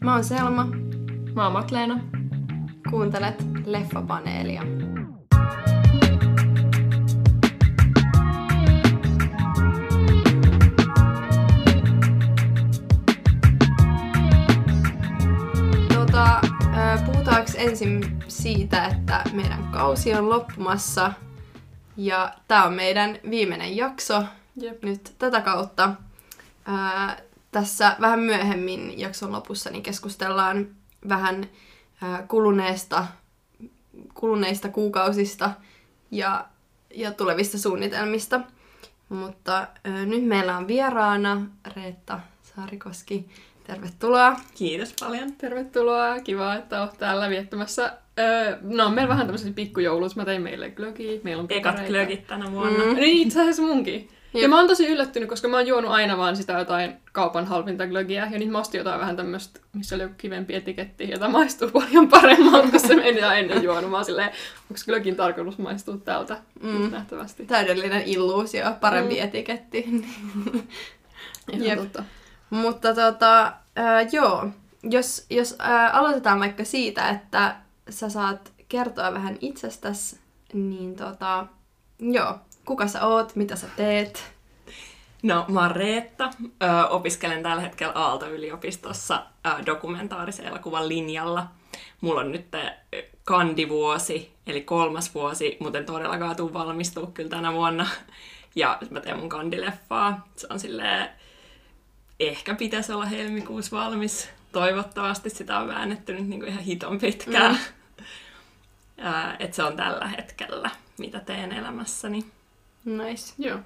Mä oon Selma. Mä oon Matleena. Kuuntelet Leffapaneelia. Tota, puhutaanko ensin siitä, että meidän kausi on loppumassa ja tämä on meidän viimeinen jakso Jep. nyt tätä kautta. Ää, tässä vähän myöhemmin jakson lopussa niin keskustellaan vähän kuluneesta, kuluneista kuukausista ja, ja tulevista suunnitelmista. Mutta nyt meillä on vieraana Reetta Saarikoski. Tervetuloa. Kiitos paljon. Tervetuloa. Kiva, että oot täällä viettämässä. Öö, no, meillä vähän tämmöiset pikkujoulut. Mä tein meille glögiä. Meillä on Ekat glögit tänä vuonna. Mm. Niin, itse asiassa munkin. Jep. Ja mä oon tosi yllättynyt, koska mä oon juonut aina vaan sitä jotain kaupan halvinta glögiä. Ja nyt mä ostin jotain vähän tämmöistä, missä oli joku kivempi etiketti, jota maistuu paljon paremmalta, kun se meni aina juonut. Mä oon silleen, onko glögin tarkoitus maistua tältä? Mm. Nähtävästi. Täydellinen illuusio, parempi Mm. etiketti. Ihan Jep. totta. Mutta tota, ää, joo, jos, jos ää, aloitetaan vaikka siitä, että sä saat kertoa vähän itsestäsi, niin tota, joo, kuka sä oot, mitä sä teet? No, mä oon Reetta. Ö, opiskelen tällä hetkellä Aalto-yliopistossa ö, dokumentaarisen elokuvan linjalla. Mulla on nyt kandivuosi, eli kolmas vuosi, mutta en todellakaan tuu valmistua kyllä tänä vuonna. Ja mä teen mun kandileffaa. Se on silleen, ehkä pitäisi olla helmikuussa valmis. Toivottavasti sitä on väännetty nyt niinku ihan hiton pitkään. Mm. että se on tällä hetkellä, mitä teen elämässäni. Nice. Joo.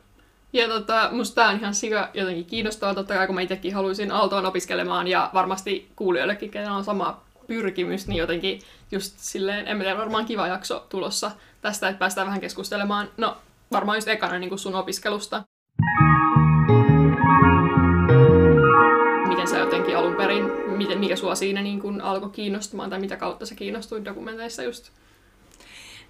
Ja tota, musta tää on ihan sika jotenkin kiinnostavaa, totta kai kun mä itsekin haluaisin Aaltoon opiskelemaan ja varmasti kuulijoillekin, kenellä on sama pyrkimys, niin jotenkin just silleen, en mä tiedä, varmaan kiva jakso tulossa tästä, että päästään vähän keskustelemaan, no varmaan just ekana niin kuin sun opiskelusta. Miten sä jotenkin alun perin, miten, mikä sua siinä niin kuin alkoi kiinnostumaan tai mitä kautta sä kiinnostuit dokumenteissa just?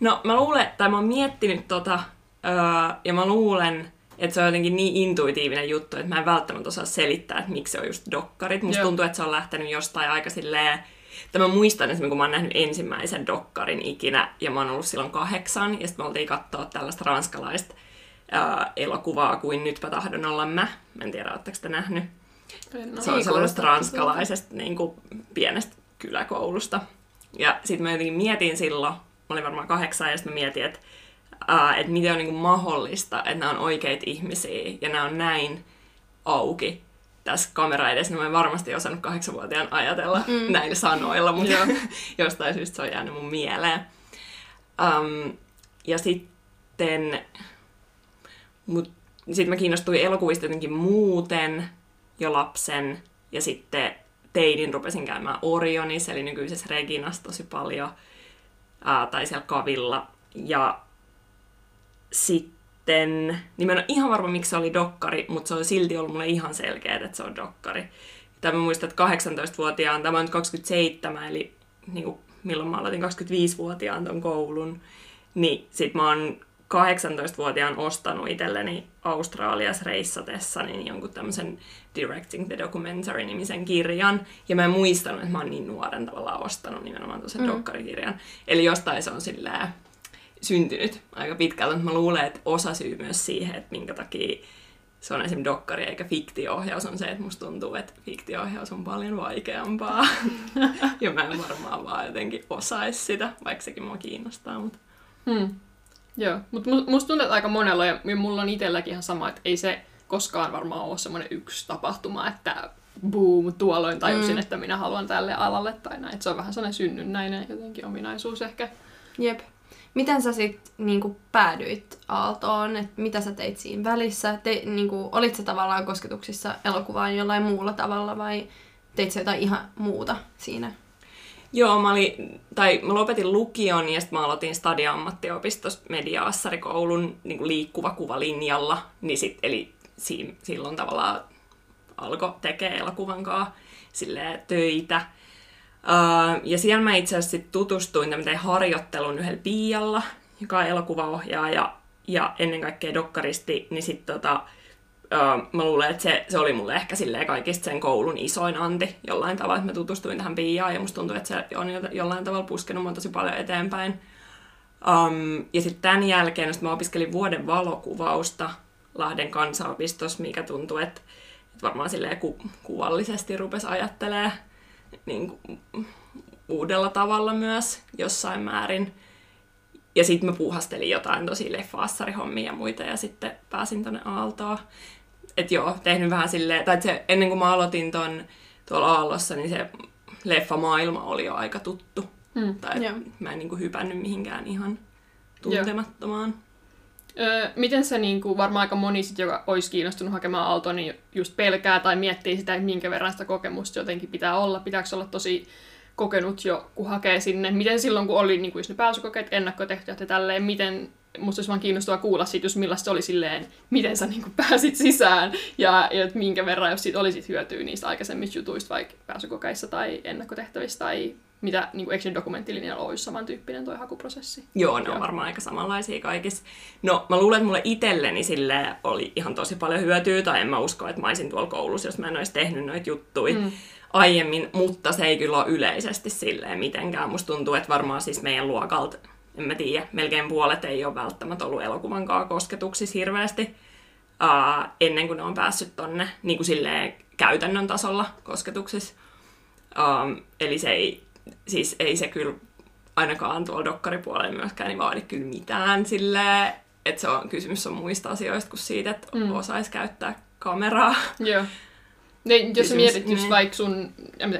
No mä luulen, tai mä oon miettinyt tota, öö, ja mä luulen, että se on jotenkin niin intuitiivinen juttu, että mä en välttämättä osaa selittää, että miksi se on just dokkarit. Musta Joo. tuntuu, että se on lähtenyt jostain aika silleen, että mä muistan esimerkiksi, kun mä oon nähnyt ensimmäisen dokkarin ikinä, ja mä oon ollut silloin kahdeksan, ja sitten me oltiin katsoa tällaista ranskalaista ää, elokuvaa kuin Nytpä tahdon olla mä. Mä en tiedä, oletteko te nähnyt. No, Se on sellaisesta ranskalaisesta niin kuin, pienestä kyläkoulusta. Ja sitten mä jotenkin mietin silloin, mä olin varmaan kahdeksan, ja sitten mä mietin, että uh, että miten on niin kuin mahdollista, että nämä on oikeita ihmisiä, ja nämä on näin auki tässä kamera edessä. No mä en varmasti osannut kahdeksanvuotiaan ajatella mm. näillä sanoilla, mutta jostain syystä se on jäänyt mun mieleen. Um, ja sitten mut, sit mä kiinnostuin elokuvista jotenkin muuten jo lapsen. Ja sitten teidin rupesin käymään Orionissa, eli nykyisessä Reginassa tosi paljon. Ää, tai siellä Kavilla. Ja sitten, niin mä en ole ihan varma miksi se oli dokkari, mutta se on silti ollut mulle ihan selkeä, että se on dokkari. Tai mä muistan, että 18-vuotiaan, tämä on nyt 27, eli niin kuin, milloin mä aloitin 25-vuotiaan ton koulun, niin sit mä oon 18-vuotiaan ostanut itselleni Australiassa reissatessa niin jonkun tämmöisen Directing the Documentary-nimisen kirjan. Ja mä en muistanut, että mä oon niin nuoren tavallaan ostanut nimenomaan tuossa mm. dokkarikirjan. Eli jostain se on silleen syntynyt aika pitkältä, mutta mä luulen, että osa syy myös siihen, että minkä takia se on esimerkiksi dokkari eikä fiktio-ohjaus, on se, että musta tuntuu, että fiktio-ohjaus on paljon vaikeampaa. ja mä en varmaan vaan jotenkin osaisi sitä, vaikka sekin mua kiinnostaa. Mutta... Hmm. Joo, mutta musta tuntuu, että aika monella, ja mulla on itselläkin ihan sama, että ei se koskaan varmaan ole semmoinen yksi tapahtuma, että boom, tuolloin tajusin, mm. että minä haluan tälle alalle tai näin. Et se on vähän sellainen synnynnäinen jotenkin ominaisuus ehkä. Jep. Miten sä sit niinku päädyit Aaltoon? Et mitä sä teit siinä välissä? Te, niinku, olit sä tavallaan kosketuksissa elokuvaan jollain muulla tavalla vai teit sä jotain ihan muuta siinä? Joo, mä, olin, tai mä lopetin lukion ja sitten mä aloitin Stadia ammattiopistossa media-assarikoulun niin liikkuva kuvalinjalla. Niin sit, eli si, silloin tavallaan alkoi tekemään elokuvan kanssa töitä. Uh, ja siellä mä itse asiassa tutustuin tämmöiseen harjoittelun yhdellä Pialla, joka on elokuvaohjaaja ja ennen kaikkea dokkaristi, niin sitten tota, uh, mä luulen, että se, se oli mulle ehkä silleen kaikista sen koulun isoin anti jollain tavalla, että mä tutustuin tähän Piaan ja musta tuntuu, että se on jollain tavalla puskenut mua tosi paljon eteenpäin. Um, ja sitten tämän jälkeen, mä opiskelin vuoden valokuvausta Lahden kansanopistossa, mikä tuntuu, että, että varmaan silleen ku, kuvallisesti rupesi ajattelee niin kuin, uudella tavalla myös jossain määrin. Ja sitten mä puuhastelin jotain tosi leffaassarihommia ja muita ja sitten pääsin tonne Aaltoon. Että joo, tehnyt vähän silleen, tai se, ennen kuin mä aloitin ton tuolla Aallossa, niin se leffamaailma oli jo aika tuttu. Hmm. Tai joo. mä en niinku hypännyt mihinkään ihan tuntemattomaan. Öö, miten se niin kuin, varmaan aika moni, sit, joka olisi kiinnostunut hakemaan autoa, niin just pelkää tai miettii sitä, että minkä verran sitä kokemusta jotenkin pitää olla. Pitääkö olla tosi kokenut jo, kun hakee sinne. Miten silloin, kun oli niin kuin just ne pääsykokeet, ennakkotehtäjät ja tälleen, miten, musta olisi vaan kiinnostavaa kuulla siitä, jos millaista oli silleen, miten sä niin kuin pääsit sisään ja, ja minkä verran, jos siitä olisit hyötyä niistä aikaisemmista jutuista, vaikka pääsykokeissa tai ennakkotehtävissä tai mitä niin kuin dokumenttilinjalla olisi samantyyppinen tuo hakuprosessi? Joo, ne on varmaan aika samanlaisia kaikissa. No, mä luulen, että mulle itselleni sille oli ihan tosi paljon hyötyä, tai en mä usko, että mä olisin tuolla koulussa, jos mä en olisi tehnyt noita juttuja. Mm aiemmin, mutta se ei kyllä ole yleisesti silleen mitenkään. Musta tuntuu, että varmaan siis meidän luokalta, en mä tiedä, melkein puolet ei ole välttämättä ollut elokuvan kosketuksissa hirveästi uh, ennen kuin ne on päässyt tonne niin kuin silleen käytännön tasolla kosketuksissa. Um, eli se ei, siis ei se kyllä ainakaan tuolla dokkaripuolella myöskään niin vaadi kyllä mitään silleen, että se on, kysymys on muista asioista kuin siitä, että mm. osaisi käyttää kameraa. Joo. Ne, jos sä mietit just niin. vaikka sun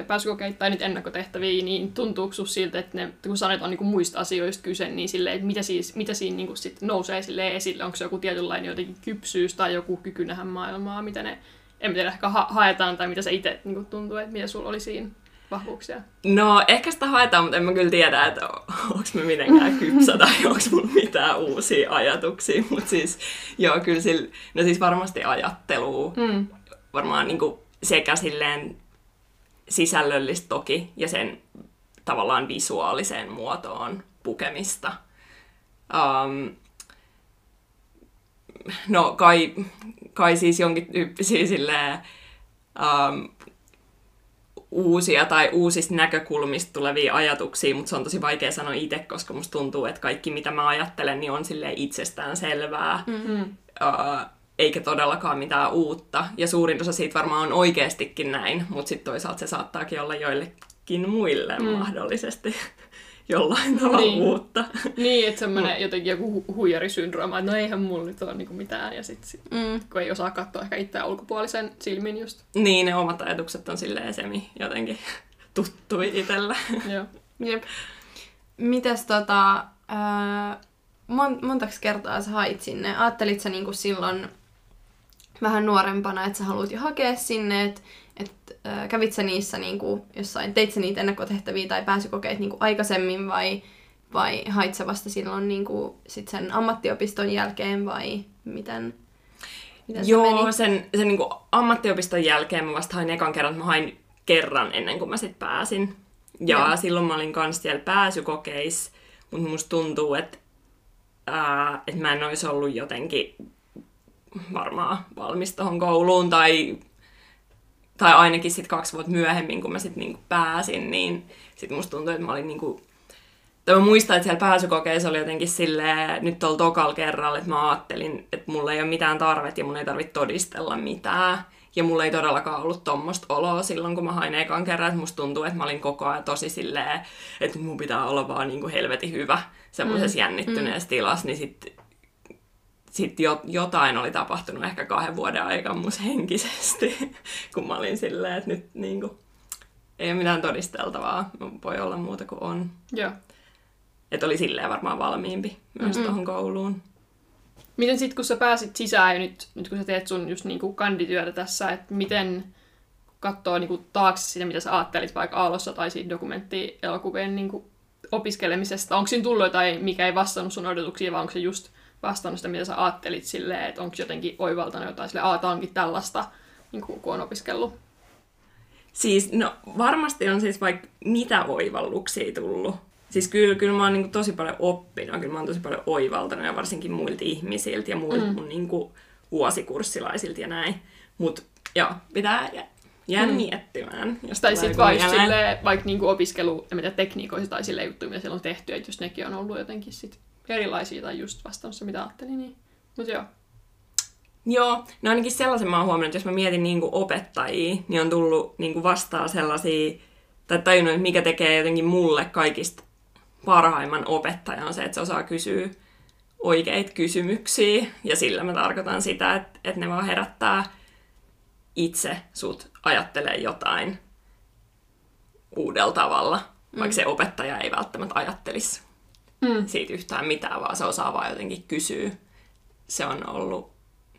pääsykokeita tai niitä ennakkotehtäviä, niin tuntuuko siltä, että ne, kun sanoit on niinku muista asioista kyse, niin silleen, että mitä, siis, mitä siinä niinku sit nousee esille? Onko se joku tietynlainen jotenkin kypsyys tai joku kyky nähdä maailmaa, mitä ne, en tiedä, ehkä ha- haetaan tai mitä se itse niinku tuntuu, että mitä sulla oli siinä vahvuuksia? No, ehkä sitä haetaan, mutta en mä kyllä tiedä, että onko mä mitenkään kypsä tai onko mulla mitään uusia ajatuksia. Mutta siis, joo, kyllä sillä, no siis varmasti ajattelua. Mm. Varmaan niin kuin, sekä silleen sisällöllistä toki ja sen tavallaan visuaaliseen muotoon pukemista. Um, no kai, kai siis jonkin tyyppisiä silleen, um, uusia tai uusista näkökulmista tulevia ajatuksia, mutta se on tosi vaikea sanoa itse, koska musta tuntuu, että kaikki mitä mä ajattelen, niin on sille itsestään selvää. Mm-hmm. Uh, eikä todellakaan mitään uutta. Ja suurin osa siitä varmaan on oikeastikin näin, mutta sitten toisaalta se saattaakin olla joillekin muille mm. mahdollisesti jollain tavalla niin. uutta. Niin, että semmoinen mm. jotenkin joku hu- huijarisyndrooma, että no eihän mulla nyt ole niinku mitään, ja sitten sit, mm. kun ei osaa katsoa ehkä itseään ulkopuolisen silmin just. Niin, ne omat ajatukset on silleen semi jotenkin tuttui itsellä. Joo. Jep. Mites tota, äh, mon- montaks kertaa sä hait sinne? Ajattelit sä niinku silloin vähän nuorempana, että sä haluat jo hakea sinne, että et, äh, kävit sä niissä niinku, jossain, teit sä niitä ennakkotehtäviä tai pääsykokeet niinku aikaisemmin vai, vai hait sä vasta silloin niinku, sit sen ammattiopiston jälkeen vai miten? miten Joo, se sen, sen niinku ammattiopiston jälkeen mä vasta hain ekan kerran, mä hain kerran ennen kuin mä sit pääsin. Ja Joo. silloin mä olin kans siellä pääsykokeissa, mutta musta tuntuu, että, ää, että mä en olisi ollut jotenkin varmaan valmis tuohon kouluun tai, tai ainakin sitten kaksi vuotta myöhemmin, kun mä sitten niinku pääsin, niin sitten musta tuntui, että mä olin niinku tai mä muistan, että siellä pääsykokeessa oli jotenkin silleen, nyt tuolla tokalla kerralla, että mä ajattelin, että mulla ei ole mitään tarvet ja mun ei tarvitse todistella mitään. Ja mulla ei todellakaan ollut tuommoista oloa silloin, kun mä hain ekan kerran, että musta tuntuu, että mä olin koko ajan tosi silleen, että mun pitää olla vaan niin kuin helvetin hyvä semmoisessa mm. jännittyneessä mm. tilassa, niin sitten sitten jo, jotain oli tapahtunut ehkä kahden vuoden aikana mus henkisesti, kun mä olin silleen, että nyt niin kuin, ei ole mitään todisteltavaa, voi olla muuta kuin on. Joo. Että oli silleen varmaan valmiimpi myös mm-hmm. tuohon kouluun. Miten sitten kun sä pääsit sisään ja nyt, nyt kun sä teet sun just niinku kandityötä tässä, että miten katsoo niinku taakse sitä, mitä sä ajattelit vaikka Aalossa tai siitä dokumenttielokuvien niinku opiskelemisesta. Onko siinä tullut jotain, mikä ei vastannut sun odotuksia, vai onko se just vastannut sitä, mitä sä ajattelit silleen, että onko jotenkin oivaltanut jotain sille, että onkin tällaista, niin kuin, kun on opiskellut? Siis, no varmasti on siis vaikka mitä oivalluksia tullut. Siis kyllä, kyllä mä oon niin kuin, tosi paljon oppinut, kyllä mä oon tosi paljon oivaltanut ja varsinkin muilta ihmisiltä ja muilta mm. mun niin kuin, vuosikurssilaisilta ja näin. Mutta joo, pitää jä- jäädä Mm. miettimään. Jos Tai sitten joku vaikka, silleen, vaikka niinku opiskelu, en tiedä, tekniikoissa tai sille juttuja, mitä siellä on tehty, että jos nekin on ollut jotenkin sit erilaisia tai just vastaamassa, mitä ajattelin, niin... Mutta joo. Joo, no ainakin sellaisen mä oon huomannut, että jos mä mietin niin kuin opettajia, niin on tullut niin kuin vastaan sellaisia, tai tajunnut, että mikä tekee jotenkin mulle kaikista parhaimman opettajan on se, että se osaa kysyä oikeita kysymyksiä, ja sillä mä tarkoitan sitä, että, että ne vaan herättää itse sut ajattelee jotain uudella tavalla, mm. vaikka se opettaja ei välttämättä ajattelisi Mm. siitä yhtään mitään, vaan se osaa vaan jotenkin kysyä. Se on ollut,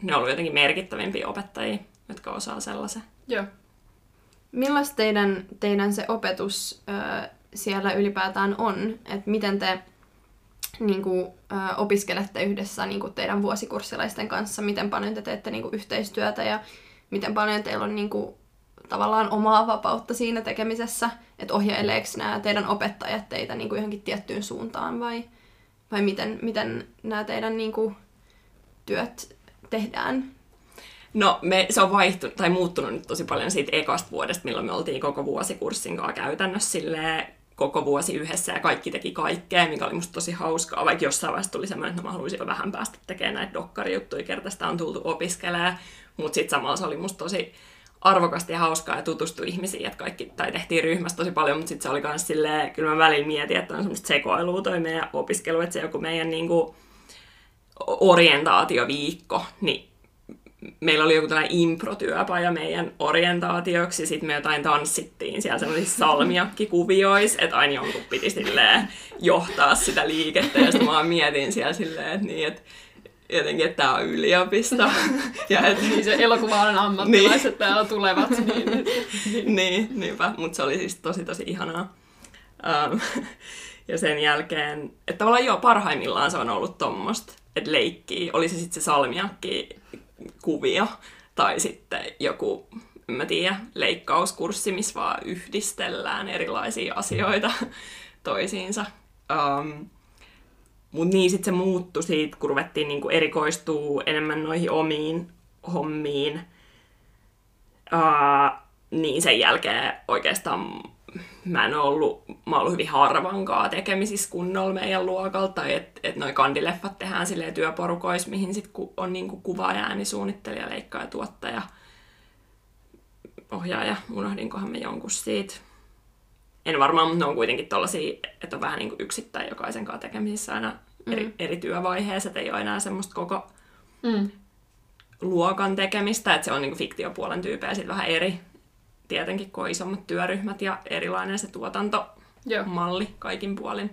ne on ollut jotenkin merkittävimpiä opettajia, jotka osaa sellaisen. Joo. Millaista teidän, teidän se opetus ö, siellä ylipäätään on? Että miten te niin kuin, ö, opiskelette yhdessä niin kuin teidän vuosikurssilaisten kanssa? Miten paljon te teette niin kuin, yhteistyötä ja miten paljon teillä on niin kuin, tavallaan omaa vapautta siinä tekemisessä? Että ohjaileeko nämä teidän opettajat teitä niin kuin, johonkin tiettyyn suuntaan vai, vai miten, miten nämä teidän niin kuin, työt tehdään? No, me, se on vaihtunut, tai muuttunut nyt tosi paljon siitä ekasta vuodesta, milloin me oltiin koko vuosikurssin kanssa käytännössä silleen, koko vuosi yhdessä ja kaikki teki kaikkea, mikä oli musta tosi hauskaa, vaikka jossain vaiheessa tuli semmoinen, että mä haluaisin jo vähän päästä tekemään näitä dokkarijuttuja, kerta sitä on tultu opiskelemaan, mutta sitten samalla se oli musta tosi arvokasta ja hauskaa ja tutustua ihmisiin, että kaikki, tai tehtiin ryhmässä tosi paljon, mutta sitten se oli myös silleen, kyllä mä välillä mietin, että on semmoista sekoilua toi meidän opiskelu, että se joku meidän niinku orientaatioviikko, niin meillä oli joku tällainen improtyöpaja meidän orientaatioksi, sitten me jotain tanssittiin siellä sellaisissa salmiakkikuvioissa, että aina jonkun piti silleen johtaa sitä liikettä, ja sitten mä mietin siellä silleen, että niin, että jotenkin, että tämä on yliopisto. ja että, Niin se elokuva-alan ammattilaiset niin. täällä tulevat, niin... niin, niinpä, mutta se oli siis tosi tosi ihanaa. Um, ja sen jälkeen, että tavallaan joo, parhaimmillaan se on ollut tommoista, että leikkii, oli se sitten se salmiakki kuvio tai sitten joku, en mä tiedä, leikkauskurssi, missä vaan yhdistellään erilaisia asioita toisiinsa. Um, mutta niin sitten se muuttui siitä, kun ruvettiin niinku erikoistuu enemmän noihin omiin hommiin. Uh, niin sen jälkeen oikeastaan mä en ollut, mä ollut hyvin harvankaan tekemisissä kunnolla meidän luokalla, tai että et noi kandileffat tehdään silleen työporukois, mihin sit ku, on niinku kuvaaja, äänisuunnittelija, leikkaaja, tuottaja, ohjaaja, unohdinkohan me jonkun siitä. En varmaan, mutta ne on kuitenkin tollasia, että on vähän niinku yksittäin jokaisen kanssa tekemisissä aina eri, Mm. eri työvaiheessa, että ei ole enää semmoista koko Mm. luokan tekemistä, että se on niinku fiktiopuolen tyypejä sitten vähän eri, tietenkin kun on isommat työryhmät ja erilainen se tuotantomalli Joo. kaikin puolin.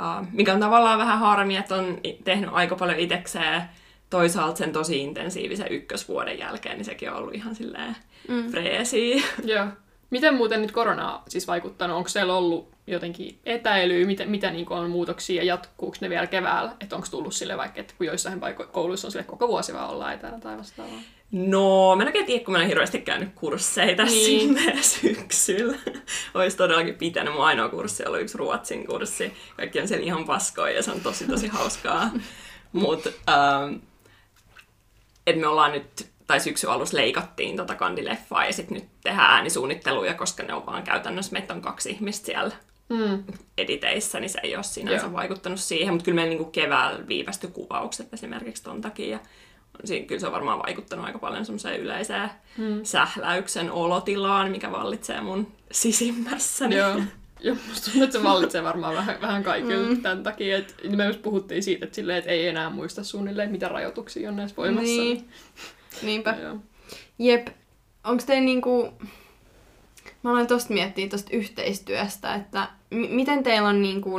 Uh, mikä on tavallaan vähän harmi, että on tehnyt aika paljon itsekseen toisaalta sen tosi intensiivisen ykkösvuoden jälkeen, niin sekin on ollut ihan silleen Mm. freesiä. Joo. Miten muuten nyt korona on siis vaikuttanut? Onko siellä ollut jotenkin etäilyä? Mitä, mitä niin on muutoksia ja jatkuuko ne vielä keväällä? Että onko tullut sille vaikka, että kun joissain paiko- kouluissa on sille koko vuosi vaan ollaan etänä tai vastaavaa? No, mä en oikein tiedä, kun mä en hirveästi käynyt kursseja tässä Niin. niin. syksyllä. Olisi todellakin pitänyt. Mun ainoa kurssi oli yksi ruotsin kurssi. Kaikki on siellä ihan paskoja ja se on tosi tosi hauskaa. Mutta ähm, et me ollaan nyt, tai syksy alussa leikattiin tota kandileffaa ja sitten nyt tehdään äänisuunnitteluja, koska ne on vaan käytännössä, meitä on kaksi ihmistä siellä Mm. editeissä, niin se ei ole sinänsä Joo. vaikuttanut siihen, mutta kyllä meillä niinku keväällä viivästyi kuvaukset esimerkiksi ton takia. Siinä, kyllä se on varmaan vaikuttanut aika paljon semmoiseen yleiseen Mm. sähläyksen olotilaan, mikä vallitsee mun sisimmässäni. Joo. Ja musta tuntuu, että se vallitsee varmaan vähän, vähän kaikilla mm. tämän takia. Että me just puhuttiin siitä, että, silleen, että ei enää muista suunnilleen, mitä rajoituksia on näissä voimassa. Niin. Niinpä. Joo. Jep. Onko teillä niinku... Mä aloin tosta miettiä tosta yhteistyöstä, että m- miten teillä on niinku,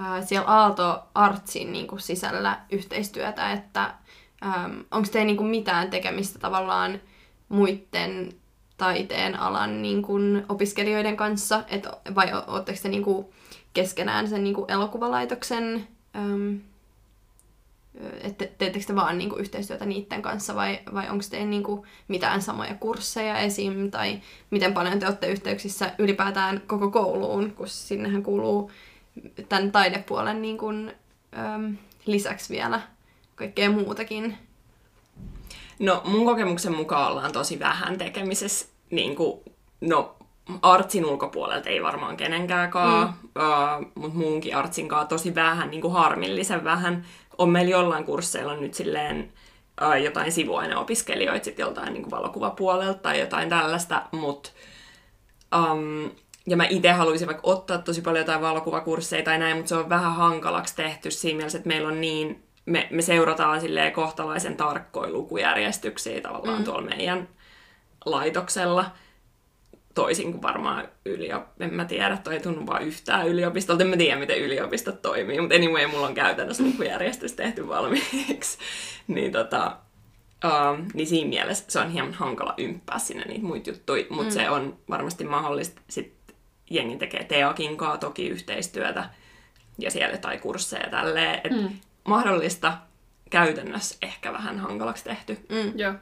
äh, siellä Aalto Artsin niinku sisällä yhteistyötä, että ähm, onko teillä niinku mitään tekemistä tavallaan muiden taiteen alan niinku, opiskelijoiden kanssa, et, vai o- ootteko te niinku keskenään sen niinku elokuvalaitoksen ähm, että teettekö te vaan niinku yhteistyötä niiden kanssa vai, vai onko teillä niinku mitään samoja kursseja esim. tai miten paljon te olette yhteyksissä ylipäätään koko kouluun, kun sinnehän kuuluu tämän taidepuolen niinku, äm, lisäksi vielä kaikkea muutakin. No mun kokemuksen mukaan ollaan tosi vähän tekemisessä, niin kuin, no artsin ulkopuolelta ei varmaan kenenkäänkään, mm. uh, mutta muunkin artsin kanssa tosi vähän, niin kuin harmillisen vähän. On meillä jollain kursseilla nyt silleen uh, jotain sivuaineopiskelijoita sitten joltain niin kuin valokuvapuolelta tai jotain tällaista, mutta um, ja mä itse haluaisin vaikka ottaa tosi paljon jotain valokuvakursseja tai näin, mutta se on vähän hankalaksi tehty siinä mielessä, että meillä on niin, me, me seurataan silleen kohtalaisen tarkkoja lukujärjestyksiä tavallaan mm. tuolla meidän laitoksella. Toisin kuin varmaan yliopisto, en mä tiedä, toi ei tunnu vaan yhtään yliopistolta, en mä tiedä miten yliopistot toimii, mutta anyway, mulla on käytännössä lukujärjestys tehty valmiiksi. niin tota, Um, niin siinä mielessä se on hieman hankala ymppää sinne niitä muita juttuja, mutta mm. se on varmasti mahdollista sit jengi tekee Teakin kanssa toki yhteistyötä ja siellä jotain kursseja tälleen. Et mm. Mahdollista käytännössä ehkä vähän hankalaksi tehty. Mm. Joo.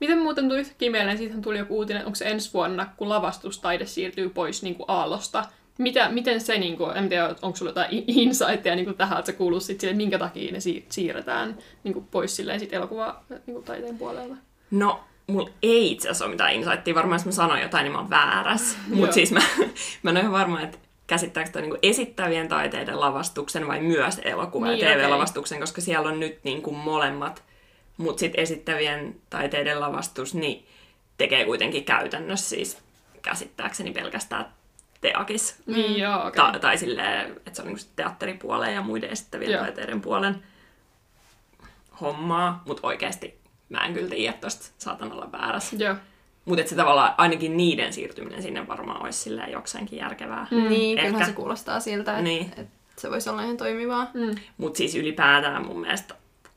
Miten muuten tuli yhtäkkiä mieleen, siitähän tuli joku uutinen, onko se ensi vuonna, kun lavastustaide siirtyy pois niin kuin Aallosta. Mitä, miten se, niin kuin, en tiedä, onko sulla jotain insightia niin kuin tähän, että se kuuluu sitten sille, minkä takia ne siirretään niin kuin pois silleen sit elokuva niin kuin taiteen puolelta? No, mulla ei itse asiassa ole mitään insightia. Varmaan jos mä sanon jotain, niin mä oon väärässä. Mutta siis mä, mä en ole varma, että käsittääkö toi niin esittävien taiteiden lavastuksen vai myös elokuva- niin, ja TV-lavastuksen, okay. koska siellä on nyt niin kuin molemmat. Mutta sitten esittävien taiteiden lavastus niin tekee kuitenkin käytännössä siis käsittääkseni pelkästään teakis. Niin, mm. joo, okay. Ta- tai silleen, että se on niin teatteripuolen ja muiden esittävien joo. taiteiden puolen hommaa, mutta oikeasti mä en kyllä tiedä, että tosta saatan olla väärässä. Joo. Mutta se tavallaan ainakin niiden siirtyminen sinne varmaan olisi silleen jokseenkin järkevää. Mm. Niin, Ehkä. kyllähän se kuulostaa siltä, että, niin. että se voisi olla ihan toimivaa. Mm. Mutta siis ylipäätään mun mielestä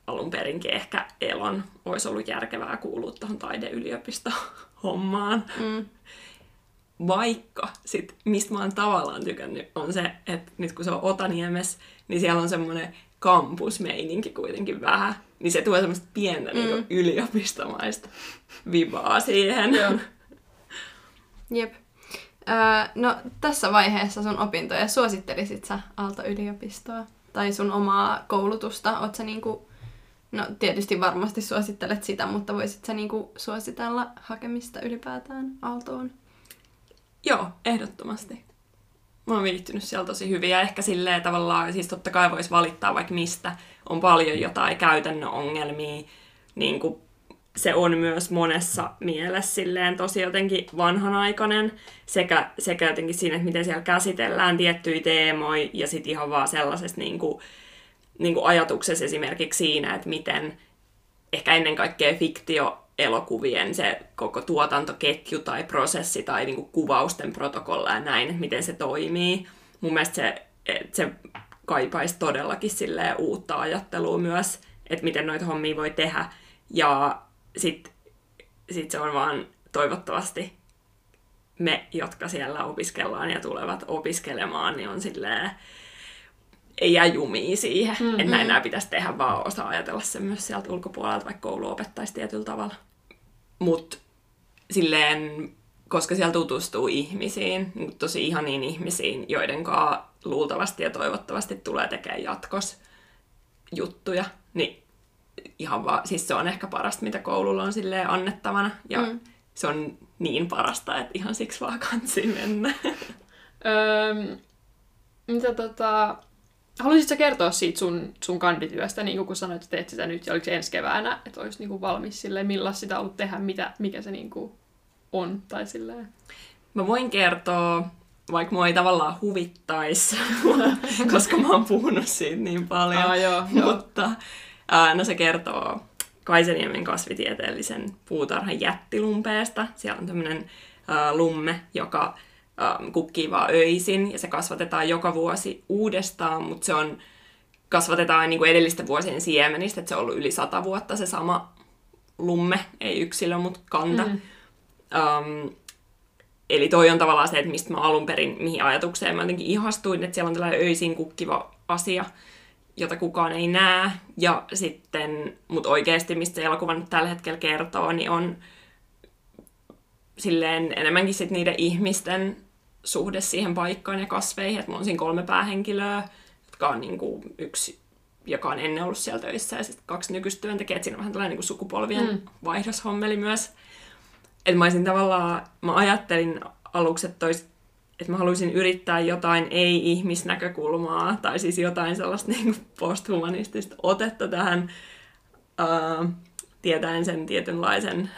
alun perinkin ehkä Elon olisi ollut järkevää kuulua tuohon taideyliopisto-hommaan. Mm. Vaikka sit, mistä mä oon tavallaan tykännyt, on se, että nyt kun se on Otaniemes, niin siellä on semmoinen kampusmeininki kuitenkin vähän niin se tuo semmoista pientä mm. niin yliopistomaista vibaa siihen. Joo. Jep. Öö, no tässä vaiheessa sun opintoja suosittelisit sä Aalto-yliopistoa? Tai sun omaa koulutusta? Oot sä niinku, no tietysti varmasti suosittelet sitä, mutta voisit sä niinku suositella hakemista ylipäätään Aaltoon? Joo, ehdottomasti. Mä oon viihtynyt siellä tosi hyvin ja ehkä silleen tavallaan, siis totta kai voisi valittaa vaikka mistä, on paljon jotain käytännön ongelmia, niin kuin se on myös monessa mielessä silleen tosi jotenkin vanhanaikainen, sekä, sekä jotenkin siinä, että miten siellä käsitellään tiettyjä teemoja, ja sitten ihan vaan sellaisessa niin kuin, niin kuin ajatuksessa esimerkiksi siinä, että miten ehkä ennen kaikkea fiktio elokuvien se koko tuotantoketju tai prosessi tai niin kuin kuvausten protokolla ja näin, että miten se toimii. Mun mielestä se, se kaipaisi todellakin silleen uutta ajattelua myös, että miten noita hommia voi tehdä. Ja sitten sit se on vaan toivottavasti me, jotka siellä opiskellaan ja tulevat opiskelemaan, niin on silleen, ei jää jumia siihen, mm-hmm. että näin nämä pitäisi tehdä, vaan osaa ajatella se myös sieltä ulkopuolelta, vaikka koulu opettaisi tietyllä tavalla. Mutta silleen, koska siellä tutustuu ihmisiin, tosi ihaniin ihmisiin, joiden kanssa luultavasti ja toivottavasti tulee tekemään jatkos juttuja, niin ihan vaan, siis se on ehkä parasta, mitä koululla on silleen annettavana, ja mm. se on niin parasta, että ihan siksi vaan kansi mennä. öö, mitä tota, haluaisitko kertoa siitä sun, sun kandityöstä, niin kun sanoit, että teet sitä nyt, ja oliko se ensi keväänä, että olisi niin kuin valmis silleen, millaista sitä ollut tehdä, mitä, mikä se niin kuin on, tai silleen? Mä voin kertoa vaikka mua ei tavallaan huvittaisi, koska mä oon puhunut siitä niin paljon. Ah, joo, Mutta ää, no se kertoo Kaiseniemen kasvitieteellisen puutarhan jättilumpeesta. Siellä on tämmöinen lumme, joka ää, kukkii vaan öisin ja se kasvatetaan joka vuosi uudestaan, mutta se on kasvatetaan niin kuin edellisten vuosien siemenistä, että se on ollut yli sata vuotta se sama lumme, ei yksilö, mutta kanta. Mm. Um, Eli toi on tavallaan se, että mistä mä alun perin, mihin ajatukseen mä jotenkin ihastuin, että siellä on tällainen öisin kukkiva asia, jota kukaan ei näe. Ja sitten, mutta oikeasti, mistä se elokuva nyt tällä hetkellä kertoo, niin on silleen enemmänkin sit niiden ihmisten suhde siihen paikkaan ja kasveihin. Että mulla on siinä kolme päähenkilöä, jotka on niinku yksi joka on ennen ollut siellä töissä, ja sitten kaksi nykyistä työntekijää, että siinä on vähän tällainen niin sukupolvien Mm. mm. vaihdoshommeli myös. Että mä olisin tavallaan, mä ajattelin aluksi, että, tois, että mä haluaisin yrittää jotain ei-ihmisnäkökulmaa, tai siis jotain sellaista niin kuin posthumanistista otetta tähän, ää, tietäen sen tietynlaisen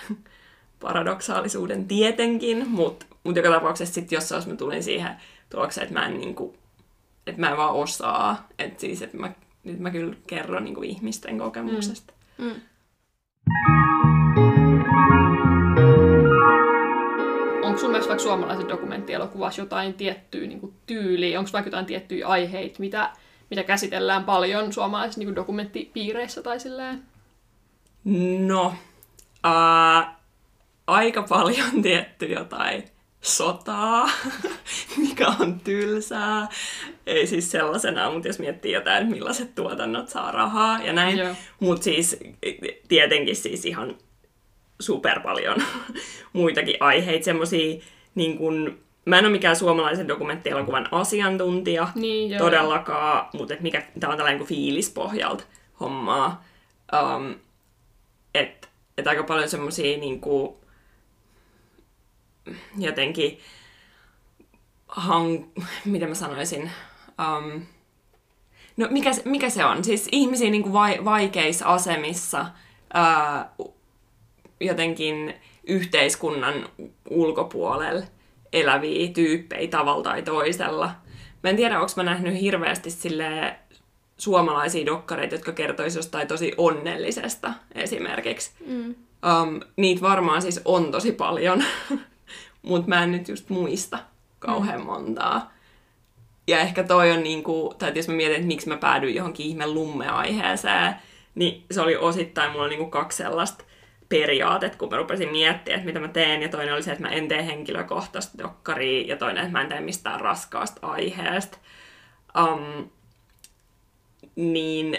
paradoksaalisuuden tietenkin, mutta mut joka tapauksessa sitten jossain mä tulin siihen tulokseen, että mä en, niinku, että mä en vaan osaa. Että siis, että mä, nyt mä kyllä kerron niinku ihmisten kokemuksesta. Mm. Onko sun mielestä vaikka suomalaisen dokumenttielokuvassa jotain tiettyä niin tyyliä? Onko vaikka jotain tiettyjä aiheita, mitä, mitä käsitellään paljon suomalaisissa niin dokumenttipiireissä tai silleen? No, ää, aika paljon tietty jotain sotaa, mikä on tylsää. Ei siis sellaisena, mutta jos miettii jotain, millaiset tuotannot saa rahaa ja näin. Joo. Mutta siis tietenkin siis ihan super paljon muitakin aiheita, semmosia niin kun, mä en ole mikään suomalaisen dokumenttielokuvan asiantuntija Niin, joo. todellakaan, mutta et mikä, tää on tällainen kuin fiilispohjalta hommaa. Um, että et aika paljon semmosia niinku, jotenkin hang, miten mä sanoisin, um, no mikä, se- mikä se on? Siis ihmisiä niinku vai, vaikeissa asemissa ää, jotenkin yhteiskunnan ulkopuolella eläviä tyyppejä tavalla tai toisella. Mä en tiedä, onko mä nähnyt hirveästi sille suomalaisia dokkareita, jotka kertoisi jostain tosi onnellisesta esimerkiksi. Mm. Um, niitä varmaan siis on tosi paljon, mutta mä en nyt just muista kauhean montaa. Ja ehkä toi on niinku, tai jos mä mietin, että miksi mä päädyin johonkin ihme lumme-aiheeseen, niin se oli osittain, mulla niinku kaksi sellaista periaatet, kun mä rupesin miettimään, että mitä mä teen, ja toinen oli se, että mä en tee henkilökohtaista dokkaria, ja toinen, että mä en tee mistään raskaasta aiheesta. Um, niin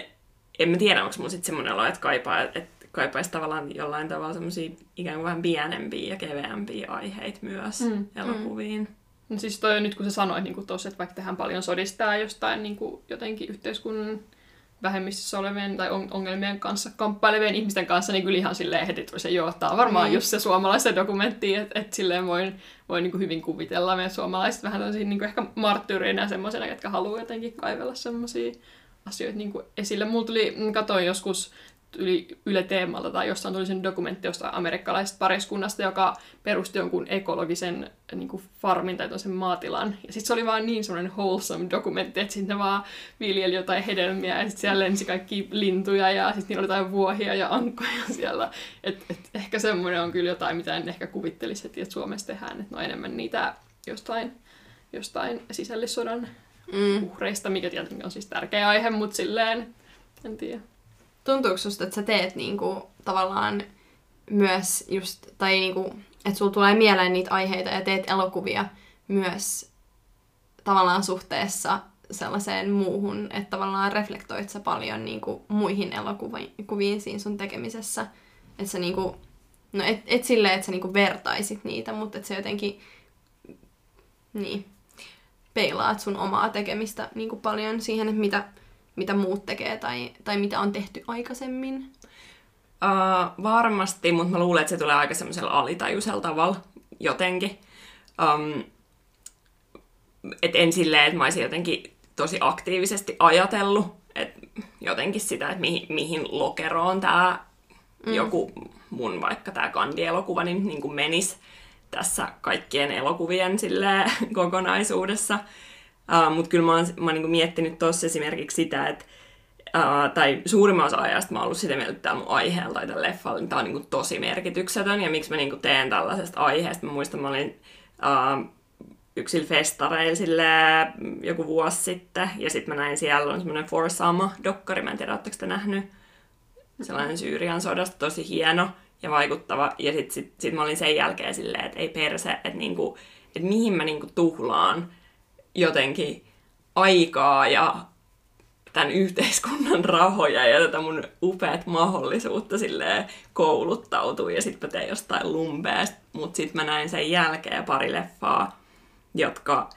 en mä tiedä, onko mulla sitten semmoinen olo, että kaipaa, että kaipaisi tavallaan jollain tavalla semmoisia ikään kuin vähän pienempiä ja keveämpiä aiheita myös Mm, mm, elokuviin. No siis toi nyt kun sä sanoit niin tuossa, että vaikka tehdään paljon sodistaa jostain niin kuin jotenkin yhteiskunnan vähemmistössä olevien tai on- ongelmien kanssa kamppailevien ihmisten kanssa, niin kyllä ihan silleen heti tuli se, on varmaan Niin. just se suomalaisen dokumentti, että et silleen voin, voin niin kuin hyvin kuvitella meidän suomalaiset vähän tämmöisiä niin kuin ehkä marttyyrinä ja semmoisena, jotka haluaa jotenkin kaivella semmoisia asioita niin kuin esille. Mulla tuli, mm, katoin joskus yli Yle Teemalta tai jossain tuli sen dokumentti jostain amerikkalaisesta pariskunnasta, joka perusti jonkun ekologisen niin kuin farmin tai sen maatilan. Ja sitten se oli vaan niin semmoinen wholesome dokumentti, että sitten ne vaan viljeli jotain hedelmiä ja sitten siellä lensi kaikki lintuja ja sitten niillä oli jotain vuohia ja ankkoja siellä. Et, et ehkä semmoinen on kyllä jotain, mitä en ehkä kuvittelisi heti, että Suomessa tehdään. Että no enemmän niitä jostain, jostain sisällissodan Mm. uhreista, mikä tietenkin on siis tärkeä aihe, mutta silleen, en tiedä. Tuntuuko susta, että sä teet niinku, tavallaan myös just, tai niinku, että sulla tulee mieleen niitä aiheita ja teet elokuvia myös tavallaan suhteessa sellaiseen muuhun, että tavallaan reflektoit sä paljon niinku muihin elokuviin siinä sun tekemisessä. Että sä niinku, no et, et silleen, että sä niinku vertaisit niitä, mutta että sä jotenkin, niin, peilaat sun omaa tekemistä niinku paljon siihen, että mitä, mitä muut tekee tai, tai mitä on tehty aikaisemmin. Uh, varmasti, mutta mä luulen, että se tulee aika semmoisella alitajuisella tavalla jotenkin. Um, et en silleen, että mä olisin jotenkin tosi aktiivisesti ajatellut, että jotenkin sitä, että mihin, mihin lokeroon tämä mm. joku mun vaikka tämä kandielokuva niin, niin kuin menisi tässä kaikkien elokuvien silleen, kokonaisuudessa. Uh, Mutta kyllä mä oon, mä oon niin kuin miettinyt tuossa esimerkiksi sitä, että Uh, tai suurimman osa ajasta mä oon ollut sitä mieltä, että tämä mun aiheella tai tällä leffalla, niin tää on niinku tosi merkityksetön, ja miksi mä niinku teen tällaisesta aiheesta. Mä muistan, mä olin uh, yksillä festareilla silleen, joku vuosi sitten, ja sitten mä näin siellä on semmoinen For Sama-dokkari, mä en tiedä, ootteko te nähnyt? Sellainen Syyrian sodasta, tosi hieno ja vaikuttava, ja sitten sit, sit mä olin sen jälkeen silleen, että ei perse, että niinku, et mihin mä niinku tuhlaan jotenkin aikaa ja tämän yhteiskunnan rahoja ja tätä mun upeat mahdollisuutta silleen kouluttautua ja sitten mä tein jostain lumpeesta, mutta sitten mä näin sen jälkeen pari leffaa, jotka,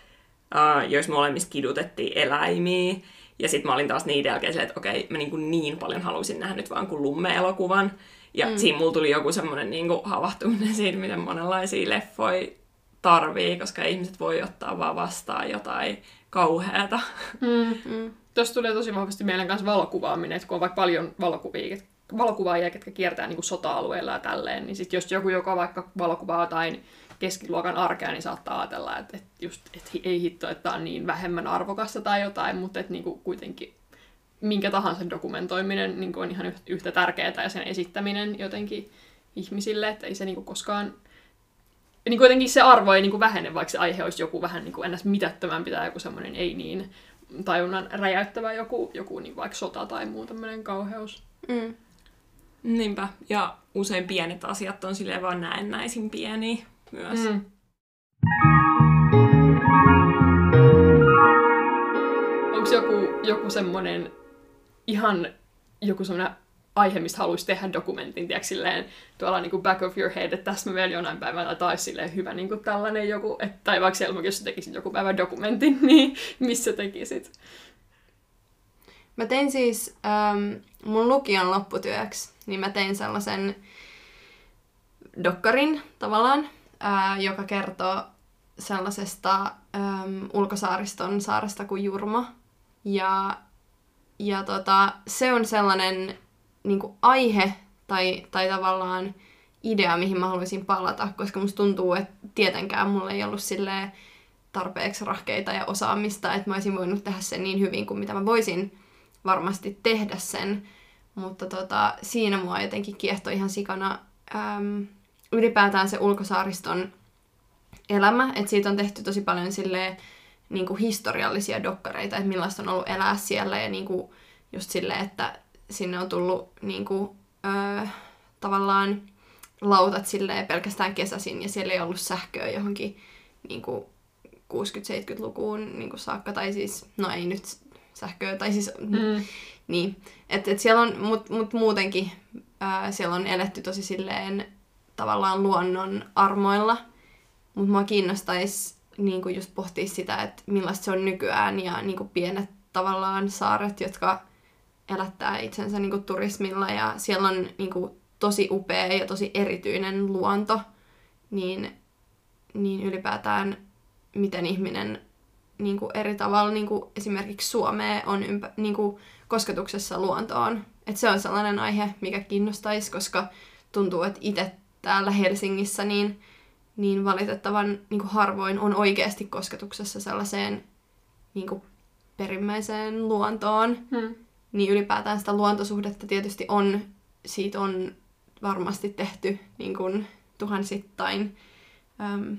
uh, joissa molemmissa kidutettiin eläimiä Ja sitten mä olin taas niiden jälkeen silleen, että okei, mä niin, kuin niin paljon halusin nähdä nyt vaan kuin lumme-elokuvan. Ja mm. siinä mulla tuli joku semmoinen niin havahtuminen siitä, miten monenlaisia leffoja tarvii, koska ihmiset voi ottaa vaan vastaan jotain kauheata. Mm. Mm. Tuossa tulee tosi vahvasti meidän kanssa valokuvaaminen, että kun on vaikka paljon valokuvia, valokuvaajia, jotka kiertää niin kuin sota-alueella ja tälleen, niin sitten jos joku, joka vaikka valokuvaa jotain keskiluokan arkea, niin saattaa ajatella, että, että, just, että ei hitto, että on niin vähemmän arvokasta tai jotain, mutta että niin kuin kuitenkin minkä tahansa dokumentoiminen niin kuin on ihan yhtä tärkeää ja sen esittäminen jotenkin ihmisille, että ei se niin kuin koskaan niin kuitenkin se arvo ei niin kuin vähene, vaikka se aihe olisi joku vähän niin kuin ennäs mitättömämpi tai joku semmoinen ei niin tajunnan räjäyttävä joku, joku niin vaikka sota tai muu tämmöinen kauheus. Mm. Niinpä. Ja usein pienet asiat on silleen vaan näennäisin pieniä myös. Mm. Onko joku, joku semmoinen ihan joku semmoinen aihe, mistä haluaisi tehdä dokumentin, tiedätkö, silleen, tuolla niin kuin back of your head, että tässä mä vielä jonain päivänä taisi silleen hyvä niin kuin tällainen joku, että, tai vaikka Selma, jos tekisit joku päivä dokumentin, niin missä tekisit? Mä tein siis ähm, mun lukion lopputyöksi, niin mä tein sellaisen dokkarin tavallaan, äh, joka kertoo sellaisesta ähm, ulkosaariston saaresta kuin Jurma. Ja, ja tota, se on sellainen niin kuin aihe tai, tai tavallaan idea, mihin mä haluaisin palata, koska musta tuntuu, että tietenkään mulla ei ollut silleen tarpeeksi rahkeita ja osaamista, että mä olisin voinut tehdä sen niin hyvin kuin mitä mä voisin varmasti tehdä sen. Mutta tota, siinä mua jotenkin kiehtoi ihan sikana äm, ylipäätään se ulkosaariston elämä, että siitä on tehty tosi paljon silleen, niin kuin historiallisia dokkareita, että millaista on ollut elää siellä ja niin kuin just silleen, että sinne on tullut niin kuin, öö, tavallaan lautat silleen pelkästään kesäsin ja siellä ei ollut sähköä johonkin niin kuin 60-70-lukuun niin kuin saakka, tai siis, no ei nyt sähköä, tai siis, mm. niin, että et siellä on, mut, mut muutenkin ää, siellä on eletty tosi silleen tavallaan luonnon armoilla, mutta mua kiinnostaisi niin kuin just pohtia sitä, että millaista se on nykyään ja niin kuin pienet tavallaan saaret, jotka elättää itsensä niin kuin turismilla ja siellä on niin kuin, tosi upea ja tosi erityinen luonto, niin, niin ylipäätään miten ihminen niin kuin eri tavalla niin kuin esimerkiksi Suomea on ympä, niin kuin kosketuksessa luontoon. Et se on sellainen aihe, mikä kiinnostaisi, koska tuntuu, että itse täällä Helsingissä niin, niin valitettavan niin kuin harvoin on oikeasti kosketuksessa sellaiseen niin kuin perimmäiseen luontoon. Hmm niin ylipäätään sitä luontosuhdetta tietysti on, siitä on varmasti tehty niin kuin tuhansittain äm,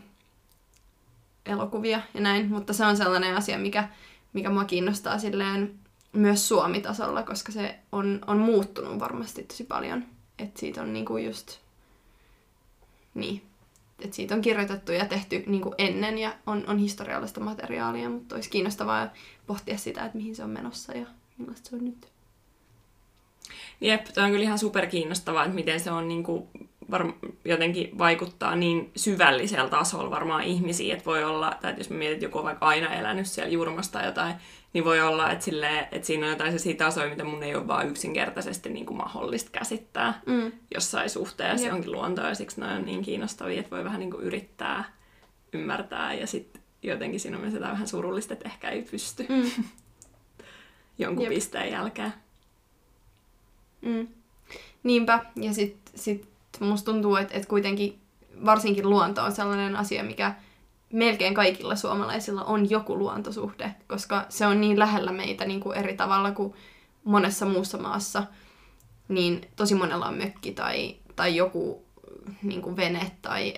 elokuvia ja näin, mutta se on sellainen asia, mikä, mikä mua kiinnostaa silleen myös Suomi-tasolla, koska se on, on muuttunut varmasti tosi paljon. Että siitä on niinku just, niin, että siitä on kirjoitettu ja tehty niinku ennen ja on, on historiallista materiaalia, mutta olisi kiinnostavaa pohtia sitä, että mihin se on menossa ja millaista se on nyt. Jep, tämä on kyllä ihan super kiinnostavaa, että miten se on niin kuin, var, jotenkin vaikuttaa niin syvällisellä tasolla varmaan ihmisiin, että voi olla, tai että jos mä mietin, että joku on vaikka aina elänyt siellä jurmasta jotain, niin voi olla, että, silleen, että siinä on jotain sellaisia tasoja, mitä mun ei ole vaan yksinkertaisesti niin kuin mahdollista käsittää mm. jossain suhteessa Jep. jonkin luontoon, ja siksi ne on niin kiinnostavia, että voi vähän niin kuin yrittää ymmärtää, ja sitten jotenkin siinä on myös jotain vähän surullista, että ehkä ei pysty. Mm. jonkun Jep. pisteen jälkeen. Mm. Niinpä, ja sitten sit musta tuntuu, että et kuitenkin varsinkin luonto on sellainen asia, mikä melkein kaikilla suomalaisilla on joku luontosuhde, koska se on niin lähellä meitä niin kuin eri tavalla kuin monessa muussa maassa. Niin tosi monella on mökki tai, tai joku niin kuin vene tai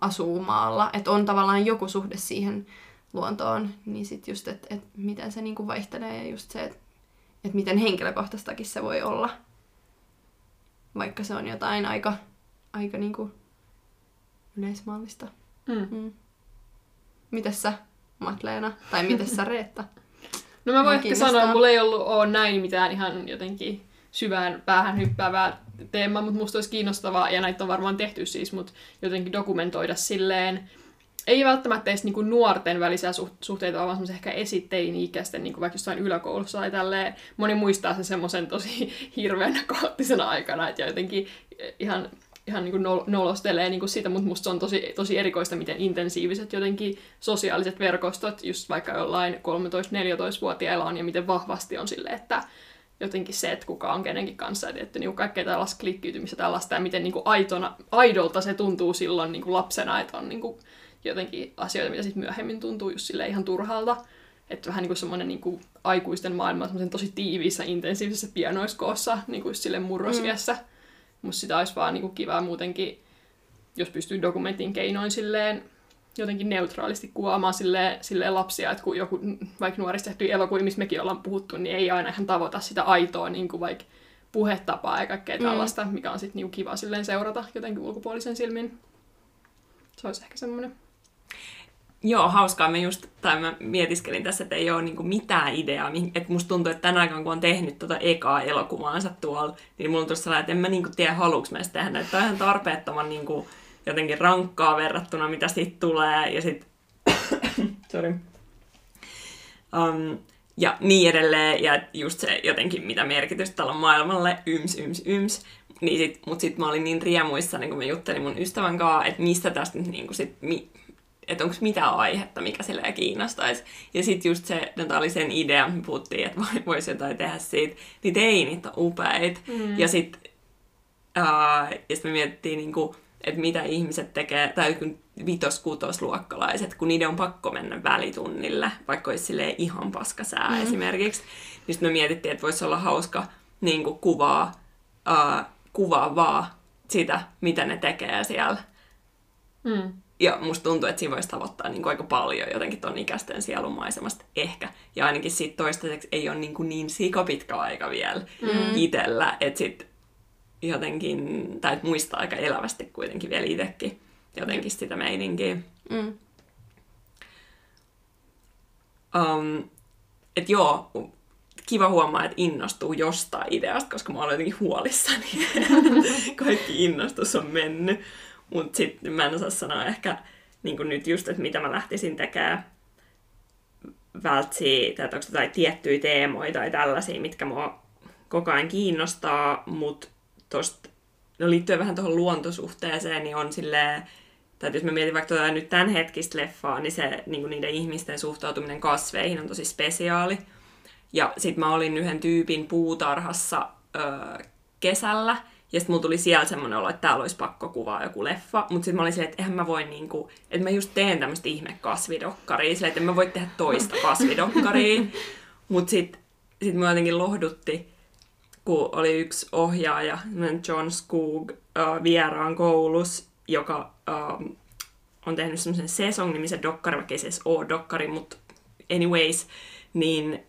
asuu maalla. Että on tavallaan joku suhde siihen luontoon, niin sitten just, että et miten se niinku vaihtelee ja just se, että et miten henkilökohtaistakin se voi olla. Vaikka se on jotain aika, aika niinku yleismallista. Mm. Mm. Mites sä, Matleena? Tai mites sä, Reetta? No mä voin ehkä sanoa, että mulla ei ollut ole näin mitään ihan jotenkin syvään päähän hyppäävää teemaa, mutta musta olisi kiinnostavaa, ja näitä on varmaan tehty siis, mutta jotenkin dokumentoida silleen, ei välttämättä edes niinku nuorten välisiä suht- suhteita, vaan semmoisia ehkä esiteini-ikäisten, niinku vaikka jossain yläkoulussa tai tälleen. Moni muistaa sen semmoisen tosi hirveän kaoottisena aikana, että jotenkin ihan ihan niin kuin nolostelee niin kuin sitä, mutta musta se on tosi, tosi erikoista, miten intensiiviset jotenkin sosiaaliset verkostot just vaikka jollain 13-14-vuotiailla on ja miten vahvasti on sille, että jotenkin se, että kuka on kenenkin kanssa, että niin kaikkea tällaista klikkiytymistä tällaista ja miten niin kuin aitona, aidolta se tuntuu silloin niin kuin lapsena, että on niin kuin jotenkin asioita, mitä sitten myöhemmin tuntuu just sille ihan turhalta. Että vähän niin kuin semmoinen niin kuin aikuisten maailma semmoisen tosi tiiviissä, intensiivisessä pianoiskoossa niin kuin sille murrosiässä. Mm. Musta sitä olisi vaan niin kuin kiva muutenkin, jos pystyy dokumentin keinoin silleen jotenkin neutraalisti kuvaamaan silleen, silleen lapsia, että kun joku vaikka nuorista tehty elokuva, missä mekin ollaan puhuttu, niin ei aina ihan tavoita sitä aitoa niin kuin vaikka puhetapaa ja kaikkea mm. tällaista, mm. mikä on sitten niin kiva silleen seurata jotenkin ulkopuolisen silmin. Se olisi ehkä semmoinen. Joo, hauskaa. Mä just, tai mä mietiskelin tässä, että ei ole niinku mitään ideaa. Että musta tuntuu, että tänä aikaan, kun on tehnyt tota ekaa elokuvaansa tuolla, niin mulla on tuossa sellainen, että en mä niinku tiedä, haluuks mä tehdä. Että on ihan tarpeettoman niinku, jotenkin rankkaa verrattuna, mitä siitä tulee. Ja sit, sorry. Um, ja niin edelleen. Ja just se jotenkin, mitä merkitystä tällä maailmalle, yms, yms, yms. Niin sit, mut sit mä olin niin riemuissa, niin kun mä juttelin mun ystävän kanssa, että mistä tästä nyt niin sit, mi, että onko mitään aihetta, mikä sille kiinnostaisi. Ja sitten just se, että oli sen idea, me puhuttiin, että voisi jotain tehdä siitä, niin teinit on upeit. Mm. Ja sitten uh, ja sit me mietittiin, niin kuin, että mitä ihmiset tekee, tai vitos-kutosluokkalaiset, kun niiden on pakko mennä välitunnille, vaikka olisi ihan paskasää mm. esimerkiksi. Niin sitten me mietittiin, että voisi olla hauska niin kuin kuvaa, uh, kuvaa vaan sitä, mitä ne tekee siellä. Mm ja musta tuntuu, että siinä voisi tavoittaa niin kuin aika paljon jotenkin ton ikäisten sielunmaisemasta ehkä. Ja ainakin siitä toistaiseksi ei ole niin, kuin niin sikapitkä aika vielä mm. itsellä, että sit jotenkin, tai muistaa aika elävästi kuitenkin vielä itsekin jotenkin sitä meininkiä. Mm. Um, että joo, kiva huomaa, että innostuu jostain ideasta, koska mä olen jotenkin huolissani. Kaikki innostus on mennyt. Mutta sitten mä en osaa sanoa ehkä niin nyt just, että mitä mä lähtisin tekemään vältsiä, tai onko jotain tiettyjä teemoja tai tällaisia, mitkä mua koko ajan kiinnostaa, mutta tosta, no liittyen vähän tuohon luontosuhteeseen, niin on silleen, tai jos mä mietin vaikka tuota nyt tämän hetkistä leffaa, niin se niin niiden ihmisten suhtautuminen kasveihin on tosi spesiaali. Ja sitten mä olin yhden tyypin puutarhassa öö, kesällä, ja sitten mulla tuli siellä semmoinen olo, että täällä olisi pakko kuvaa joku leffa. Mutta sitten mä olin silleen, että eihän mä voi niinku, että mä just teen tämmöistä ihme kasvidokkaria. Silleen, että en mä voi tehdä toista kasvidokkaria. Mutta sitten sit mä jotenkin lohdutti, kun oli yksi ohjaaja, John Skoog, äh, vieraan koulus, joka äh, on tehnyt semmoisen Sesong-nimisen dokkari, vaikka ei se edes ole dokkari, mutta anyways, niin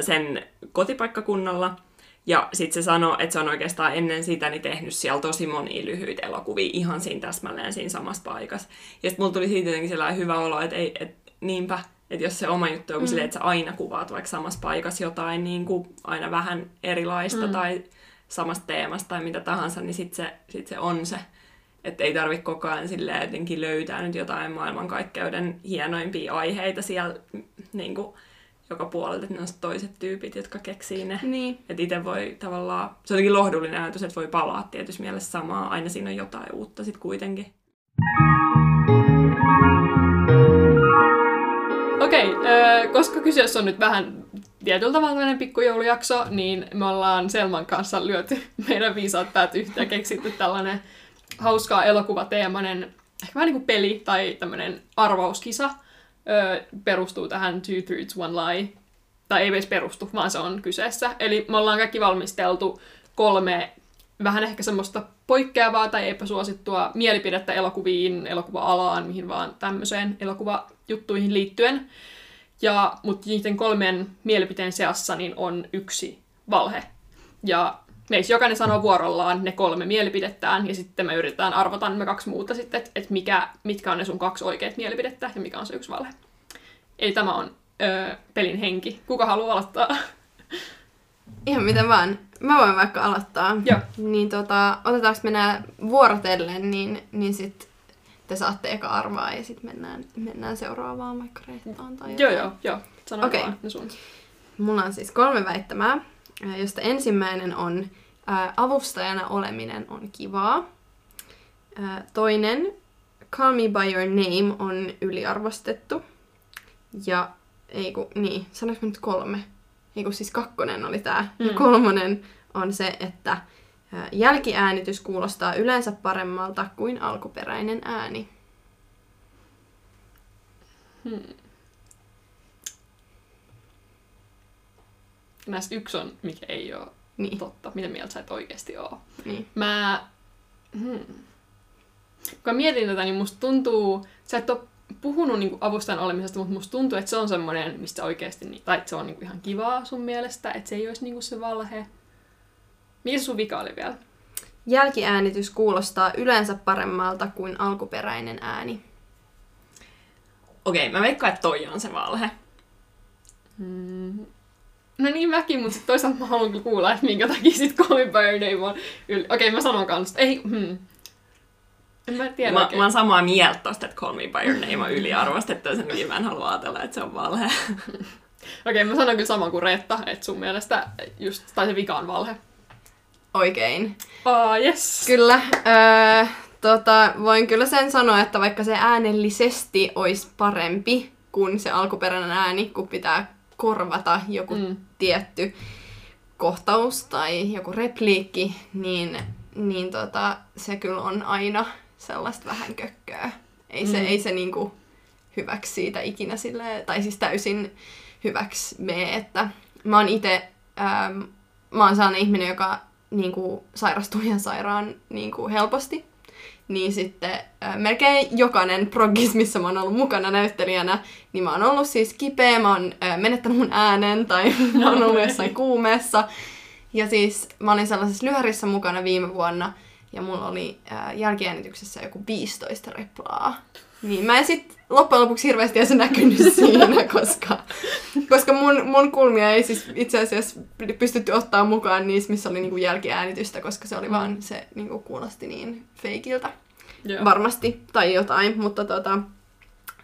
sen kotipaikkakunnalla – ja sitten se sanoi, että se on oikeastaan ennen sitä niin tehnyt siellä tosi monia lyhyitä elokuvia ihan siinä täsmälleen siinä samassa paikassa. Ja sitten mulla tuli siitä jotenkin sellainen hyvä olo, että ei, et, niinpä, että jos se oma juttu on mm. silleen, että sä aina kuvaat vaikka samassa paikassa jotain niin kuin aina vähän erilaista mm. tai samasta teemasta tai mitä tahansa, niin sitten se, sit se on se. Että ei tarvitse koko ajan silleen jotenkin löytää nyt jotain maailmankaikkeuden hienoimpia aiheita siellä niin kuin, joka puolelta, että ne on toiset tyypit, jotka keksii ne. Niin. Että itse voi tavallaan, se on jotenkin lohdullinen ajatus, että voi palaa tietysti mielessä samaa, aina siinä on jotain uutta sitten kuitenkin. Okei, okay, koska kyseessä on nyt vähän tietyllä tavalla tämmöinen pikkujoulujakso, niin me ollaan Selman kanssa lyöty meidän viisaat päät yhteen keksitty tällainen hauskaa elokuvateemainen, ehkä vähän niin kuin peli tai tämmöinen arvauskisa, ö, perustuu tähän Two Truths One Lie. Tai ei edes perustu, vaan se on kyseessä. Eli me ollaan kaikki valmisteltu kolme vähän ehkä semmoista poikkeavaa tai epäsuosittua mielipidettä elokuviin, elokuva-alaan, mihin vaan tämmöiseen elokuvajuttuihin liittyen. Ja, mutta niiden kolmen mielipiteen seassa niin on yksi valhe. Ja meissä jokainen sanoo vuorollaan ne kolme mielipidettään, ja sitten me yritetään arvata me kaksi muuta sitten, että et mikä, mitkä on ne sun kaksi oikeat mielipidettä, ja mikä on se yksi valhe. Eli tämä on öö, pelin henki. Kuka haluaa aloittaa? Ihan miten vaan. Mä voin vaikka aloittaa. Joo. Niin tota, otetaanko me nää vuorotellen, niin, niin sit te saatte eka arvaa ja sitten mennään, mennään seuraavaan vaikka Reettaan tai Joo, jotain. joo, joo. Sano Okei. okay. vaan ne sun. Mulla on siis kolme väittämää, ää, josta ensimmäinen on ää, avustajana oleminen on kivaa. Ää, toinen, Call Me By Your Name on yliarvostettu. Ja, ei kun, niin, sanoinko mä nyt kolme? Ei kun siis kakkonen oli tää. Mm. Ja kolmonen on se, että ää, jälkiäänitys kuulostaa yleensä paremmalta kuin alkuperäinen ääni. Hmm. Näistä yksi on, mikä ei ole Niin, totta. Mitä mieltä sä et oikeasti ole? niin. Mä... Hmm. Kun mä mietin tätä, niin musta tuntuu... Sä et ole puhunut niinku avustajan olemisesta, mutta musta tuntuu, että se on semmoinen, mistä oikeasti... Tai että se on niinku ihan kivaa sun mielestä, että se ei olisi niinku se valhe. Mikä sun vika oli vielä? Jälkiäänitys kuulostaa yleensä paremmalta kuin alkuperäinen ääni. Okei, mä veikkaan, että toi on se valhe. Hmm. No niin mäkin, mutta sit toisaalta mä haluan kyllä kuulla, että minkä takia sit Call Me By Your Name on yl... Okei, mä sanon kans. Ei, hmm. En mä tiedä Mä, oikein. mä oon samaa mieltä tosta, että Call Me By Your Name on yliarvostettu, ja sen takia mä en halua ajatella, että se on valhe. Okei, mä sanon kyllä sama kuin Reetta, että sun mielestä just, tai se vika on valhe. Oikein. Ah, yes. Kyllä. Öö, tota, voin kyllä sen sanoa, että vaikka se äänellisesti olisi parempi kuin se alkuperäinen ääni, kun pitää korvata joku Mm. tietty kohtaus tai joku repliikki, niin, niin tota, se kyllä on aina sellaista vähän kökköä. Ei se, Mm. ei se niinku hyväksi siitä ikinä sille, tai siis täysin hyväksi mene, että mä oon itse, ähm, mä oon sellainen ihminen, joka niinku, sairastuu ihan sairaan niinku, helposti. Niin sitten äh, melkein jokainen progis, missä mä oon ollut mukana näyttelijänä, niin mä oon ollut siis kipeä, mä oon äh, menettänyt mun äänen tai mä oon ollut jossain kuumeessa. Ja siis mä olin sellaisessa lyhärissä mukana viime vuonna ja mulla oli äh, jälkiäänityksessä joku 15 replaa. Niin mä en sit loppujen lopuksi hirveästi edes näkynyt siinä, koska, koska mun, mun kulmia ei siis itse asiassa pystytty ottaa mukaan niissä, missä oli niinku jälkiäänitystä, koska se oli vaan, se niinku kuulosti niin feikiltä. Joo. Varmasti, tai jotain, mutta tota,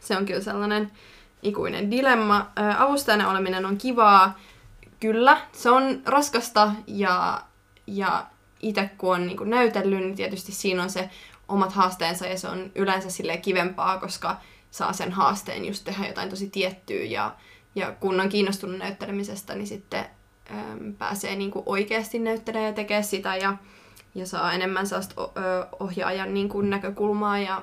se on kyllä sellainen ikuinen dilemma. Ä, avustajana oleminen on kivaa, kyllä. Se on raskasta ja, ja itse kun on niin näytellyt, niin tietysti siinä on se omat haasteensa ja se on yleensä sille kivempaa, koska saa sen haasteen just tehdä jotain tosi tiettyä ja, ja kun on kiinnostunut näyttelemisestä, niin sitten äm, pääsee niin oikeasti näyttelemään ja tekee sitä ja, ja saa enemmän sellaista ohjaajan niin kuin näkökulmaa ja,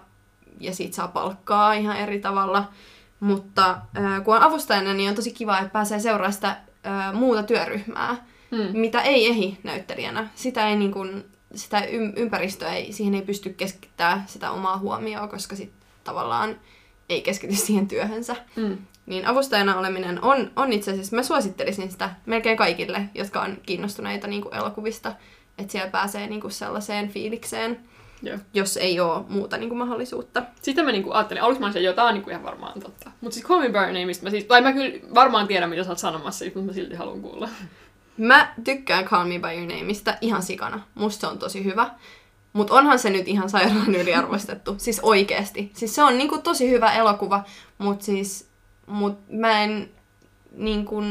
ja siitä saa palkkaa ihan eri tavalla. Mutta äh, kun on avustajana, niin on tosi kiva, että pääsee seuraamaan sitä äh, muuta työryhmää, Mm. mitä ei ehi näyttelijänä. Sitä, ei, niin kuin, sitä ym- ympäristöä ei, siihen ei pysty keskittämään sitä omaa huomioon, koska sit tavallaan ei keskity siihen työhönsä. Mm. Niin avustajana oleminen on, on itse asiassa, mä suosittelisin sitä melkein kaikille, jotka on kiinnostuneita niin kuin elokuvista, että siellä pääsee niin kuin sellaiseen fiilikseen, Joo. jos ei ole muuta niin kuin mahdollisuutta. Sitä mä niinku ajattelin, aluksi mä olisin, että tää on niinku ihan varmaan totta. Mutta siis Call Me By Your Nameista mä siis, tai mä kyllä varmaan tiedän, mitä sä oot sanomassa, mutta mä silti haluan kuulla. Mä tykkään Call Me By Your Nameista ihan sikana. Musta se on tosi hyvä. Mutta onhan se nyt ihan sairaan yliarvostettu. Siis oikeesti. Siis se on niinku tosi hyvä elokuva, mutta siis... Mut mä en niinku...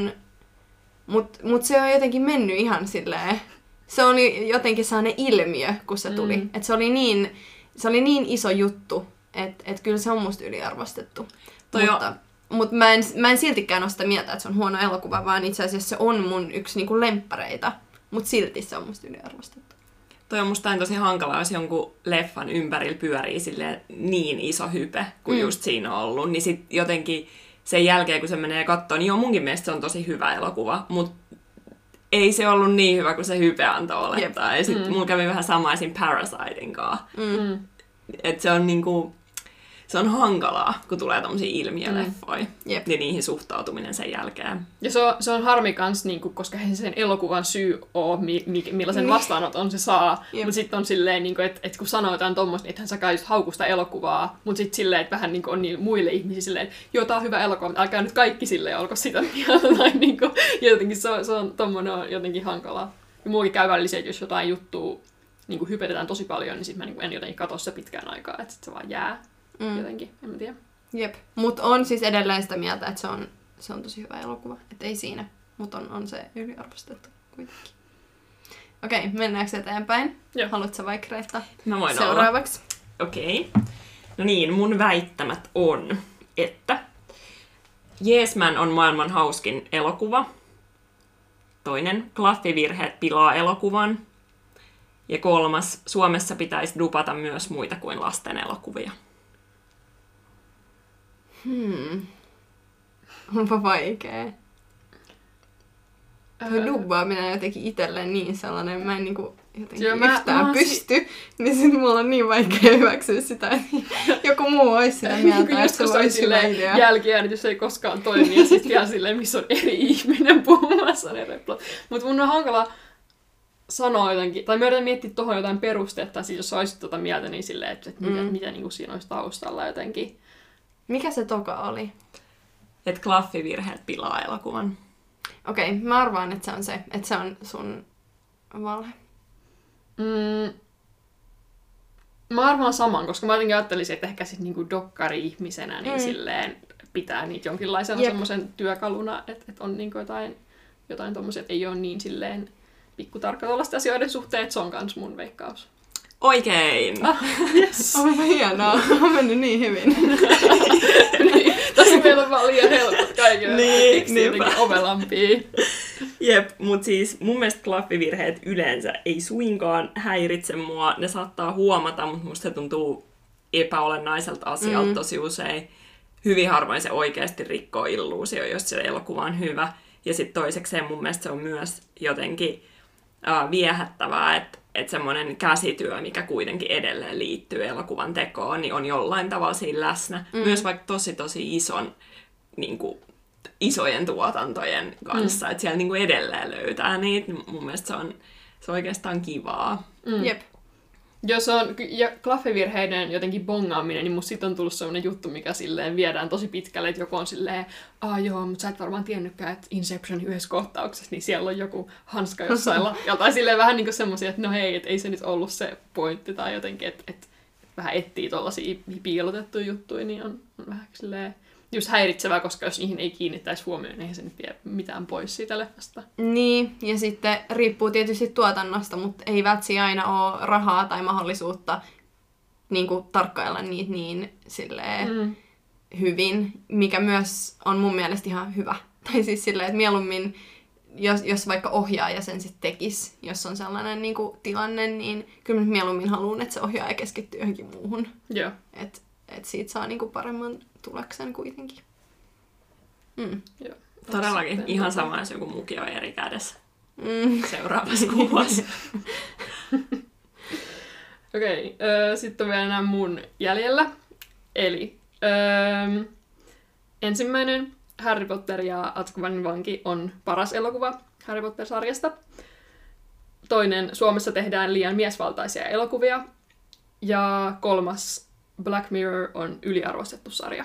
Mut, mut se on jotenkin mennyt ihan silleen... Se oli jotenkin sellainen ilmiö, kun se tuli. Mm. Et se oli niin... Se oli niin iso juttu, että et kyllä se on musta yliarvostettu. Toi mutta mutta mä, en, mä en siltikään ole sitä mieltä, että se on huono elokuva, vaan itse asiassa se on mun yksi niinku lemppareita. Mutta silti se on musta yliarvostettu. Toi on musta tosi hankalaa, jos jonkun leffan ympärillä pyörii silleen niin iso hype kuin Mm. just siinä on ollut. Niin sit jotenkin sen jälkeen, kun se menee kattoon, niin joo, munkin mielestä se on tosi hyvä elokuva, mutta ei se ollut niin hyvä kuin se hype antoi olettaa. Ja sit Mm. mulla kävi vähän sama esim. Parasitein kanssa. Mm. Et se on niinku, se on hankalaa, kun tulee tommosia ilmiöleffoja. Mm. Jep. Ja niihin suhtautuminen sen jälkeen. Ja se on, se on harmi kans, niinku, koska eihän sen elokuvan syy ole, mi, mi, millaisen Niin. vastaanoton se saa. Jep. Mutta sitten on silleen, niinku, että et kun sanoo jotain tommoista, niin ethän sä kai just haukusta elokuvaa. Mutta sitten silleen, että vähän niinku on niin muille ihmisille silleen, että joo, tää on hyvä elokuva, mutta älkää nyt kaikki silleen olko sitä mieltä. tai niinku, jotenkin se on, se on tommonen on jotenkin hankalaa. Ja muukin käy välillä se, että jos jotain juttua niinku hypetetään tosi paljon, niin sitten mä niinku en jotenkin katso sitä pitkään aikaa, että sit se vaan jää. Mm. jotenkin, en mä tiedä. Jep. Mut on siis edelleen sitä mieltä, että se on, se on tosi hyvä elokuva. Että ei siinä. Mutta on, on se yliarvostettu kuitenkin. Okei, mennäänkö eteenpäin? Joo. Haluatko vaikka reittaa Mä voin seuraavaksi? Okei. No niin, mun väittämät on, että Yes Man on maailman hauskin elokuva. Toinen, klaffivirheet pilaa elokuvan. Ja kolmas, Suomessa pitäisi dupata myös muita kuin lasten elokuvia. Hmm. Onpa vaikee. Tuo Öö, dubbaaminen on jotenkin itselleen niin sellainen, mä en niinku jotenkin Joo, mä- yhtään mä pysty, niin sit mulla on niin vaikea hyväksyä sitä, että joku muu olisi sitä mieltä, Kun että se joskus on silleen jälkiäänitys ei koskaan toimi, ja sitten ihan silleen, missä on eri ihminen puhumassa ne replot. Mutta mun on hankala sanoa jotenkin, tai mä yritän miettiä tuohon jotain perustetta, siis jos olisit tuota mieltä, niin silleen, että, että mitä, Mm. mitä niin siinä olisi taustalla jotenkin. Mikä se toka oli? Että klaffivirheet pilaa elokuvan. Okei, mä arvaan, että se on se, että se on sun valhe. Mm, mä arvaan saman, koska mä jotenkin ajattelisin, että ehkä sit niinku dokkari-ihmisenä niin Mm. silleen pitää niitä jonkinlaisena Jep. semmoisen työkaluna, että, että on niinku jotain, jotain tommosia, että ei ole niin silleen pikkutarkka tuollaisten asioiden suhteen, että se on kans mun veikkaus. Oikein! Ah, yes. On hienoa, on mennyt niin hyvin. niin, tässä meillä on vaan liian helpot kaikille. Niin, niinpä. jotenkin ovelampia. Jep, mutta siis mun mielestä klaffivirheet yleensä ei suinkaan häiritse mua. Ne saattaa huomata, mutta musta se tuntuu epäolennaiselta asialta Mm. mm. tosi usein. Hyvin harvoin se oikeasti rikkoo illuusio, jos se elokuva on hyvä. Ja sitten toisekseen mun mielestä se on myös jotenkin äh, viehättävää, että että semmoinen käsityö, mikä kuitenkin edelleen liittyy elokuvan tekoon, niin on jollain tavalla siinä läsnä. Mm. Myös vaikka tosi tosi ison niin kuin, isojen tuotantojen kanssa, mm. että siellä niin kuin edelleen löytää niitä. niin Mun mielestä se on, se on oikeastaan kivaa. Mm. Jep. Jos on, ja klaffivirheiden jotenkin bongaaminen, niin musta sit on tullut sellainen juttu, mikä silleen viedään tosi pitkälle, että joku on silleen, aa joo, mutta sä et varmaan tiennytkään, että Inception yhdessä kohtauksessa, niin siellä on joku hanska jossain lattialla, tai silleen vähän niin kuin semmosia, että no hei, että ei se nyt ollut se pointti, tai jotenkin, että, että vähän etsii tollasia piilotettuja juttuja, niin on, on vähän silleen just häiritsevää, koska jos niihin ei kiinnittäisi huomioon, niin eihän se nyt vie mitään pois siitä leffasta. Niin, ja sitten riippuu tietysti tuotannosta, mutta ei vältsi aina ole rahaa tai mahdollisuutta niin kuin, tarkkailla niitä niin silleen, Mm. hyvin, mikä myös on mun mielestä ihan hyvä. Tai siis silleen, että mieluummin, jos, jos vaikka ohjaaja sen sitten tekisi, jos on sellainen niin kuin, tilanne, niin kyllä mieluummin haluan, että se ohjaaja keskittyy johonkin muuhun. Joo. Että et siitä saa niin kuin, paremman tuloksen kuitenkin. Mm. Joo. Todellakin Sitten, ihan sama, jos joku muki on eri kädessä Mm. seuraavassa kuvassa. Okei, öö, sitten on vielä nämä mun jäljellä. Eli öö, ensimmäinen Harry Potter ja Azkabanin vanki on paras elokuva Harry Potter-sarjasta. Toinen, Suomessa tehdään liian miesvaltaisia elokuvia. Ja kolmas, Black Mirror on yliarvostettu sarja.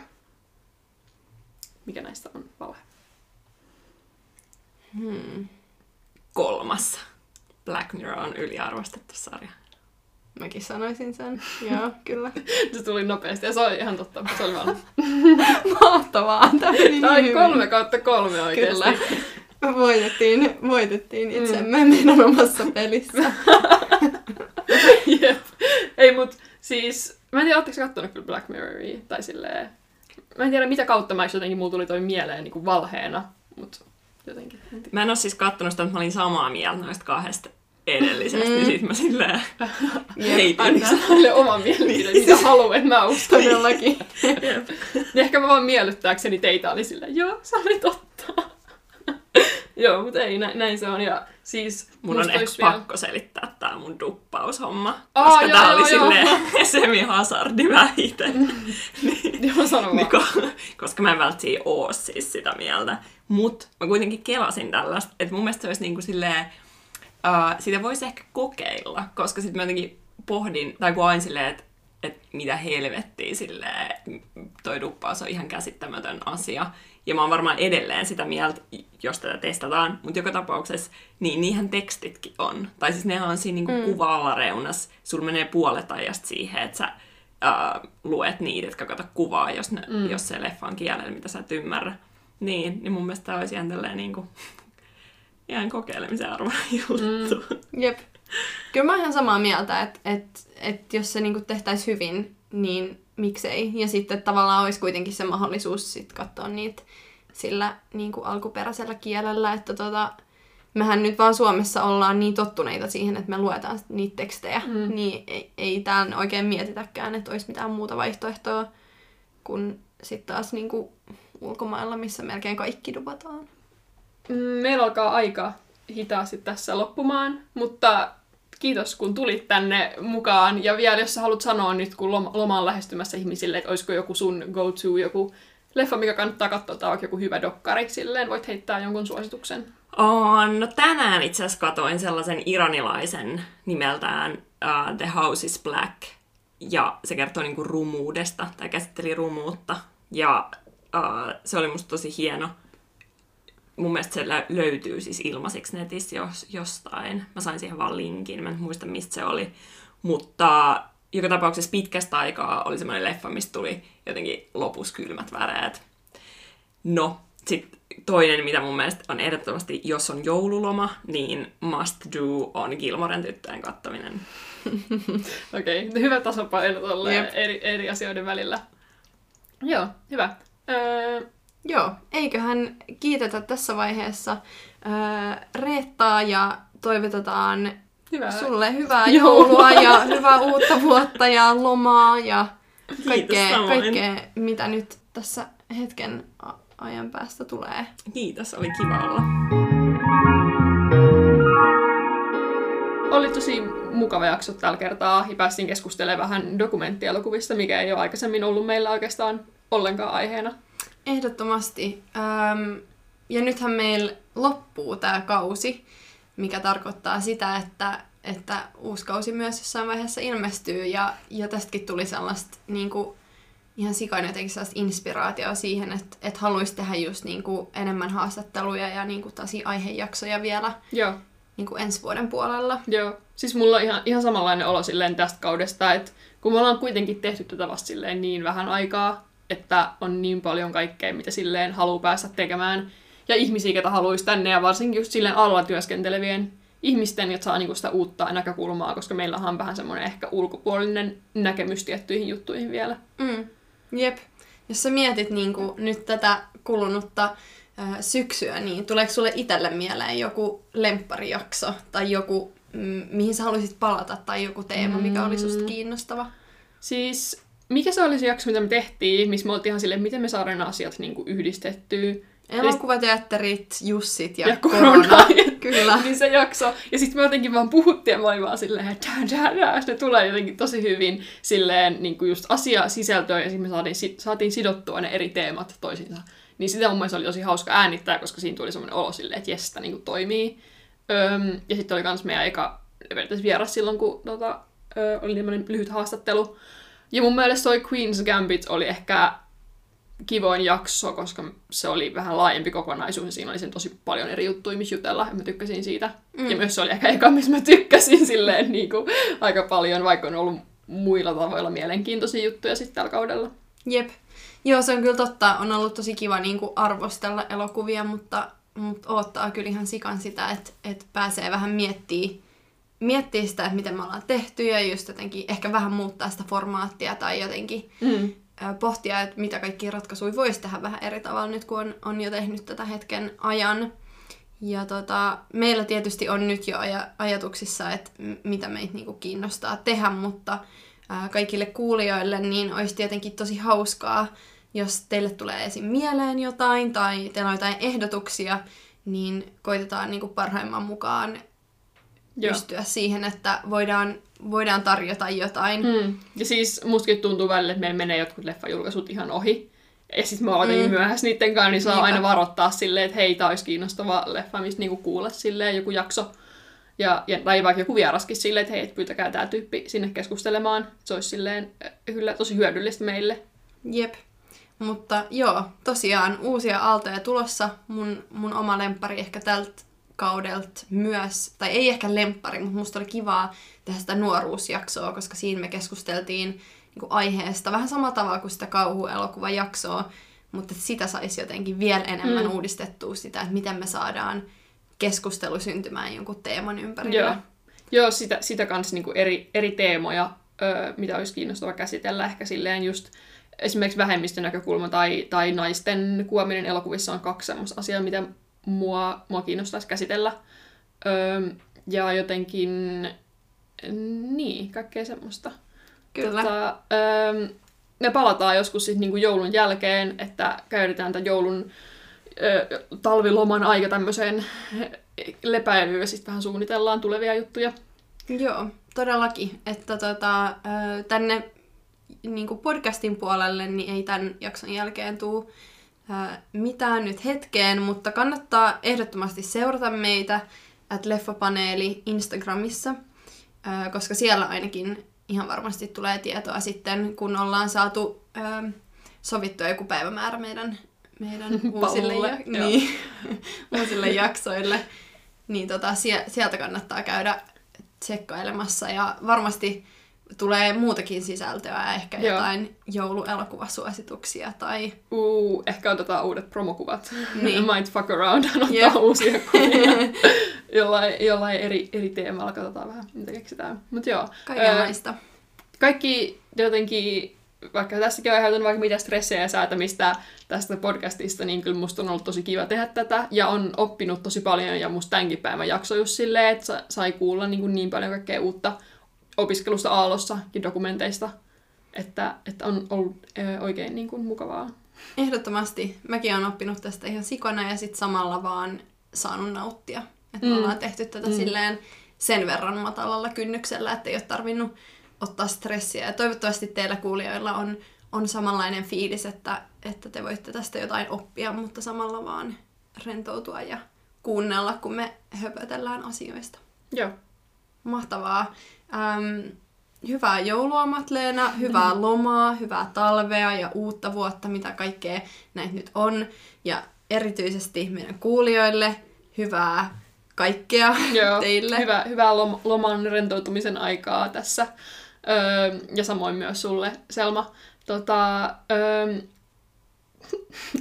Mikä näistä on valhe? Hmm. Kolmas. Black Mirror on yliarvostettu sarja. Mäkin sanoisin sen. Joo, kyllä. Se tuli nopeasti ja se oli ihan totta. Se oli valhe. Mahtavaa. Tämä meni niin hyvin. kolme kautta kolme oikeasti. Kyllä. Voitettiin, voitettiin itsemme mm. meidän omassa pelissä. Jep. Ei, mut siis... Mä en tiedä, ootteko kattonut kyllä Black Mirroria? Tai silleen... Mä en tiedä, mitä kautta mä jotenkin mulla tuli toi mieleen niin kuin valheena. Mut jotenkin. en. Mä en oo siis kattonut sitä, mutta mä olin samaa mieltä noista kahdesta edellisestä, Mm. niin sit mä silleen heitin Anna sen. sille oma mielipide, mitä haluan, että mä uskon. Todellakin. Jep. Niin ehkä mä vaan miellyttääkseni teitä oli silleen, joo, se oli totta. joo, mutta ei, näin, näin se on. Ja siis Mun on ehkä vielä- pakko selittää tää mun duppaushomma, Aa, koska joo, tää joo, oli joo. silleen semi-hazardi väite. Joo, sano. Niin ko- koska mä en välttämättä oo siis sitä mieltä. Mut mä kuitenkin kelasin tällaista, että mun mielestä se olisi niinku silleen, uh, sitä voisi ehkä kokeilla, koska sitten mä jotenkin pohdin, tai kun aina silleen, että et mitä helvettiä silleen, että toi duppaus on ihan käsittämätön asia. Ja mä oon varmaan edelleen sitä mieltä, jos tätä testataan, mutta joka tapauksessa, niin niinhän tekstitkin on. Tai siis nehän on siinä niinku Mm. mm. kuva-alareunas, sulla menee puolet ajasta siihen, että sä äh, luet niitä, jotka kato kuvaa, jos, ne, mm. jos se leffa on kielellä, mitä sä et ymmärrä. Niin, niin mun mielestä tämä olisi ihan tälleen niin kuin, ihan kokeilemisen arvoinen juttu. Mm. Jep. Kyllä mä oon ihan samaa mieltä, että et, et jos se niinku tehtäisiin hyvin, niin miksei. Ja sitten tavallaan olisi kuitenkin se mahdollisuus sit katsoa niitä sillä niinku alkuperäisellä kielellä, että tota, mehän nyt vaan Suomessa ollaan niin tottuneita siihen, että me luetaan niitä tekstejä, mm. niin ei, ei täällä oikein mietitäkään, että olisi mitään muuta vaihtoehtoa kuin sitten taas niinku ulkomailla, missä melkein kaikki dubataan. Mm, meillä alkaa aika hitaasti tässä loppumaan, mutta kiitos kun tulit tänne mukaan. Ja vielä jos sä haluat sanoa nyt, kun loma on lähestymässä ihmisille, että olisiko joku sun go-to, joku leffa, mikä kannattaa katsoa, tai joku hyvä dokkari, silleen voit heittää jonkun suosituksen. On, no tänään itse asiassa katoin sellaisen iranilaisen nimeltään uh, The House is Black. Ja se kertoo niinku rumuudesta, tai käsitteli rumuutta. Ja uh, se oli musta tosi hieno. Mun mielestä se löytyy siis ilmaiseksi netissä jos, jostain. Mä sain siihen vaan linkin, mä en muista mistä se oli. Mutta joka tapauksessa pitkästä aikaa oli semmoinen leffa, mistä tuli jotenkin lopus kylmät väreet. No, sitten toinen, mitä mun mielestä on ehdottomasti, jos on joululoma, niin must do on Gilmoren tyttöjen kattaminen. Okei, okay. hyvä tasapaino yep. eri, eri asioiden välillä. Joo, hyvä. Öö... Joo, eiköhän kiitetä tässä vaiheessa öö, Reettaa ja toivotetaan Hyvä. sulle hyvää joulua ja hyvää uutta vuotta ja lomaa ja kaikkea, kaikkea mitä nyt tässä hetken ajan päästä tulee. Kiitos, oli kiva olla. Oli tosi mukava jakso tällä kertaa ja päästiin keskustelemaan vähän dokumenttielokuvista, mikä ei ole aikaisemmin ollut meillä oikeastaan ollenkaan aiheena. Ehdottomasti. Ähm, ja nythän meillä loppuu tämä kausi, mikä tarkoittaa sitä, että, että uusi kausi myös jossain vaiheessa ilmestyy ja, ja tästäkin tuli sellaista niin kuin, ihan sikainen jotenkin sellaista inspiraatioa siihen, että, että haluaisi tehdä just niin kuin enemmän haastatteluja ja niin kuin aihejaksoja vielä Joo. Niin kuin ensi vuoden puolella. Joo, siis mulla on ihan, ihan samanlainen olo silleen tästä kaudesta, että kun me ollaan kuitenkin tehty tätä vasta silleen niin vähän aikaa, että on niin paljon kaikkea, mitä silleen haluaa päästä tekemään. Ja ihmisiä, ketä haluaisi tänne, ja varsinkin just silleen alalla työskentelevien ihmisten, jotka saa niinku sitä uutta näkökulmaa, koska meillä on vähän semmoinen ehkä ulkopuolinen näkemys tiettyihin juttuihin vielä. Mm. Jep. Jos sä mietit niin kuin, nyt tätä kulunutta ää, syksyä, niin tuleeko sulle itselle mieleen joku lempparijakso tai joku, mm, mihin sä haluaisit palata tai joku teema, mikä oli susta mm. kiinnostava? Siis mikä se oli se jakso, mitä me tehtiin, missä me oltiin ihan silleen, miten me saadaan nämä asiat niin kuin yhdistettyä. Elokuvateatterit, Jussit ja, ja korona. korona. Kyllä. niin se jakso. Ja sitten me jotenkin vaan puhuttiin ja mä olin vaan silleen, että se tulee jotenkin tosi hyvin silleen niin kuin just asia sisältöä ja sitten me saatiin, saatiin sidottua ne eri teemat toisiinsa. Niin sitä mun mielestä oli tosi hauska äänittää, koska siinä tuli semmoinen olo silleen, että jes, niin kuin toimii. Öm, ja sitten oli myös meidän eka vieras silloin, kun tota, ö, oli tämmöinen lyhyt haastattelu. Ja mun mielestä toi Queen's Gambit oli ehkä kivoin jakso, koska se oli vähän laajempi kokonaisuus ja siinä oli sen tosi paljon eri juttuja, missä jutella, ja mä tykkäsin siitä. Mm. Ja myös se oli ehkä eka, missä mä tykkäsin silleen niin kuin, aika paljon, vaikka on ollut muilla tavoilla mielenkiintoisia juttuja sitten tällä kaudella. Jep. Joo, se on kyllä totta. On ollut tosi kiva niin kuin arvostella elokuvia, mutta, mutta odottaa kyllä ihan sikan sitä, että, että pääsee vähän miettimään miettiä sitä, että miten me ollaan tehty ja just jotenkin ehkä vähän muuttaa sitä formaattia tai jotenkin mm pohtia, että mitä kaikkia ratkaisuja voisi tehdä vähän eri tavalla nyt, kun on, on jo tehnyt tätä hetken ajan. Ja tota, meillä tietysti on nyt jo aj- ajatuksissa, että mitä meitä niinku kiinnostaa tehdä, mutta ää, kaikille kuulijoille niin olisi tietenkin tosi hauskaa, jos teille tulee esim. mieleen jotain tai teillä on jotain ehdotuksia, niin koitetaan niinku parhaimman mukaan Joo. pystyä siihen, että voidaan voidaan tarjota jotain. Mm. Ja siis mustakin tuntuu välillä, että meillä menee jotkut leffajulkaisut ihan ohi. Ja sitten me ollaan mm. myöhässä niiden kanssa, niin saa Niinpä. aina varoittaa silleen, että hei, tämä olisi kiinnostava leffa, mistä niinku kuulla silleen joku jakso. Ja, ja, tai vaikka joku vieraskin silleen, että hei, et pyytäkää tämä tyyppi sinne keskustelemaan. Se olisi silleen kyllä tosi hyödyllistä meille. Jep. Mutta joo, tosiaan uusia aaltoja tulossa. Mun, mun oma lempari ehkä tältä kaudelta myös, tai ei ehkä lemppari, mutta musta oli kivaa tehdä sitä nuoruusjaksoa, koska siinä me keskusteltiin niin aiheesta. Vähän sama tavalla kuin sitä kauhuelokuvajaksoa, mutta sitä saisi jotenkin vielä enemmän mm. uudistettua sitä, että miten me saadaan keskustelu syntymään jonkun teeman ympärillä. Joo, Joo sitä, sitä kanssa niin eri, eri teemoja, ö, mitä olisi kiinnostava käsitellä. Ehkä silleen just esimerkiksi vähemmistön näkökulma tai, tai naisten kuominen elokuvissa on kaksi semmoista asiaa, mitä mua, mua kiinnostaisi käsitellä. Ö, ja jotenkin, niin, kaikkea semmoista. Kyllä. Tota, ö, me palataan joskus sit niinku joulun jälkeen, että käytetään tämän joulun ö, talviloman aika tämmöiseen lepäilyyn ja sitten vähän suunnitellaan tulevia juttuja. Joo, todellakin. Että tota, tänne niin podcastin puolelle niin ei tämän jakson jälkeen tule mitään nyt hetkeen, mutta kannattaa ehdottomasti seurata meitä at Leffapaneeli Instagramissa, koska siellä ainakin ihan varmasti tulee tietoa sitten, kun ollaan saatu sovittua joku päivämäärä meidän, meidän uusille, ja, niin, uusille jaksoille. Niin tota, sieltä kannattaa käydä tsekkailemassa ja varmasti tulee muutakin sisältöä, ehkä Joo. jotain jouluelokuvasuosituksia tai... Uu, ehkä otetaan uudet promokuvat. Niin. Might fuck around ottaa yep. uusia kuvia. jollain, jollain eri, eri teemalla katsotaan vähän, mitä keksitään. Mut joo. Kaikenlaista. Kaikki jotenkin, vaikka tässäkin on aiheutunut vaikka mitä stressejä ja säätämistä tästä podcastista, niin kyllä musta on ollut tosi kiva tehdä tätä. Ja on oppinut tosi paljon ja musta tämänkin päivän jakso just silleen, että sai kuulla niin, niin paljon kaikkea uutta opiskelusta Aallossa ja dokumenteista, että, että on ollut oikein niin kuin, mukavaa. Ehdottomasti. Mäkin olen oppinut tästä ihan sikona ja sitten samalla vaan saanut nauttia. Että mm. me ollaan tehty tätä mm. silleen sen verran matalalla kynnyksellä, että ei ole tarvinnut ottaa stressiä. Ja toivottavasti teillä kuulijoilla on, on samanlainen fiilis, että, että te voitte tästä jotain oppia, mutta samalla vaan rentoutua ja kuunnella, kun me höpötellään asioista. Joo. Mahtavaa. Ähm, hyvää joulua Matleena, hyvää mm. lomaa, hyvää talvea ja uutta vuotta, mitä kaikkea näitä nyt on. Ja erityisesti meidän kuulijoille hyvää kaikkea Joo, teille. Hyvä, hyvää lom- loman rentoutumisen aikaa tässä. Öö, ja samoin myös sulle, Selma. Tota, öö,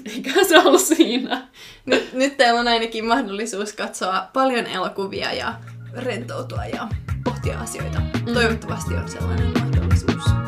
eikä se ollut siinä. Nyt, nyt teillä on ainakin mahdollisuus katsoa paljon elokuvia ja rentoutua ja pohtia asioita. Mm. Toivottavasti on sellainen mahdollisuus.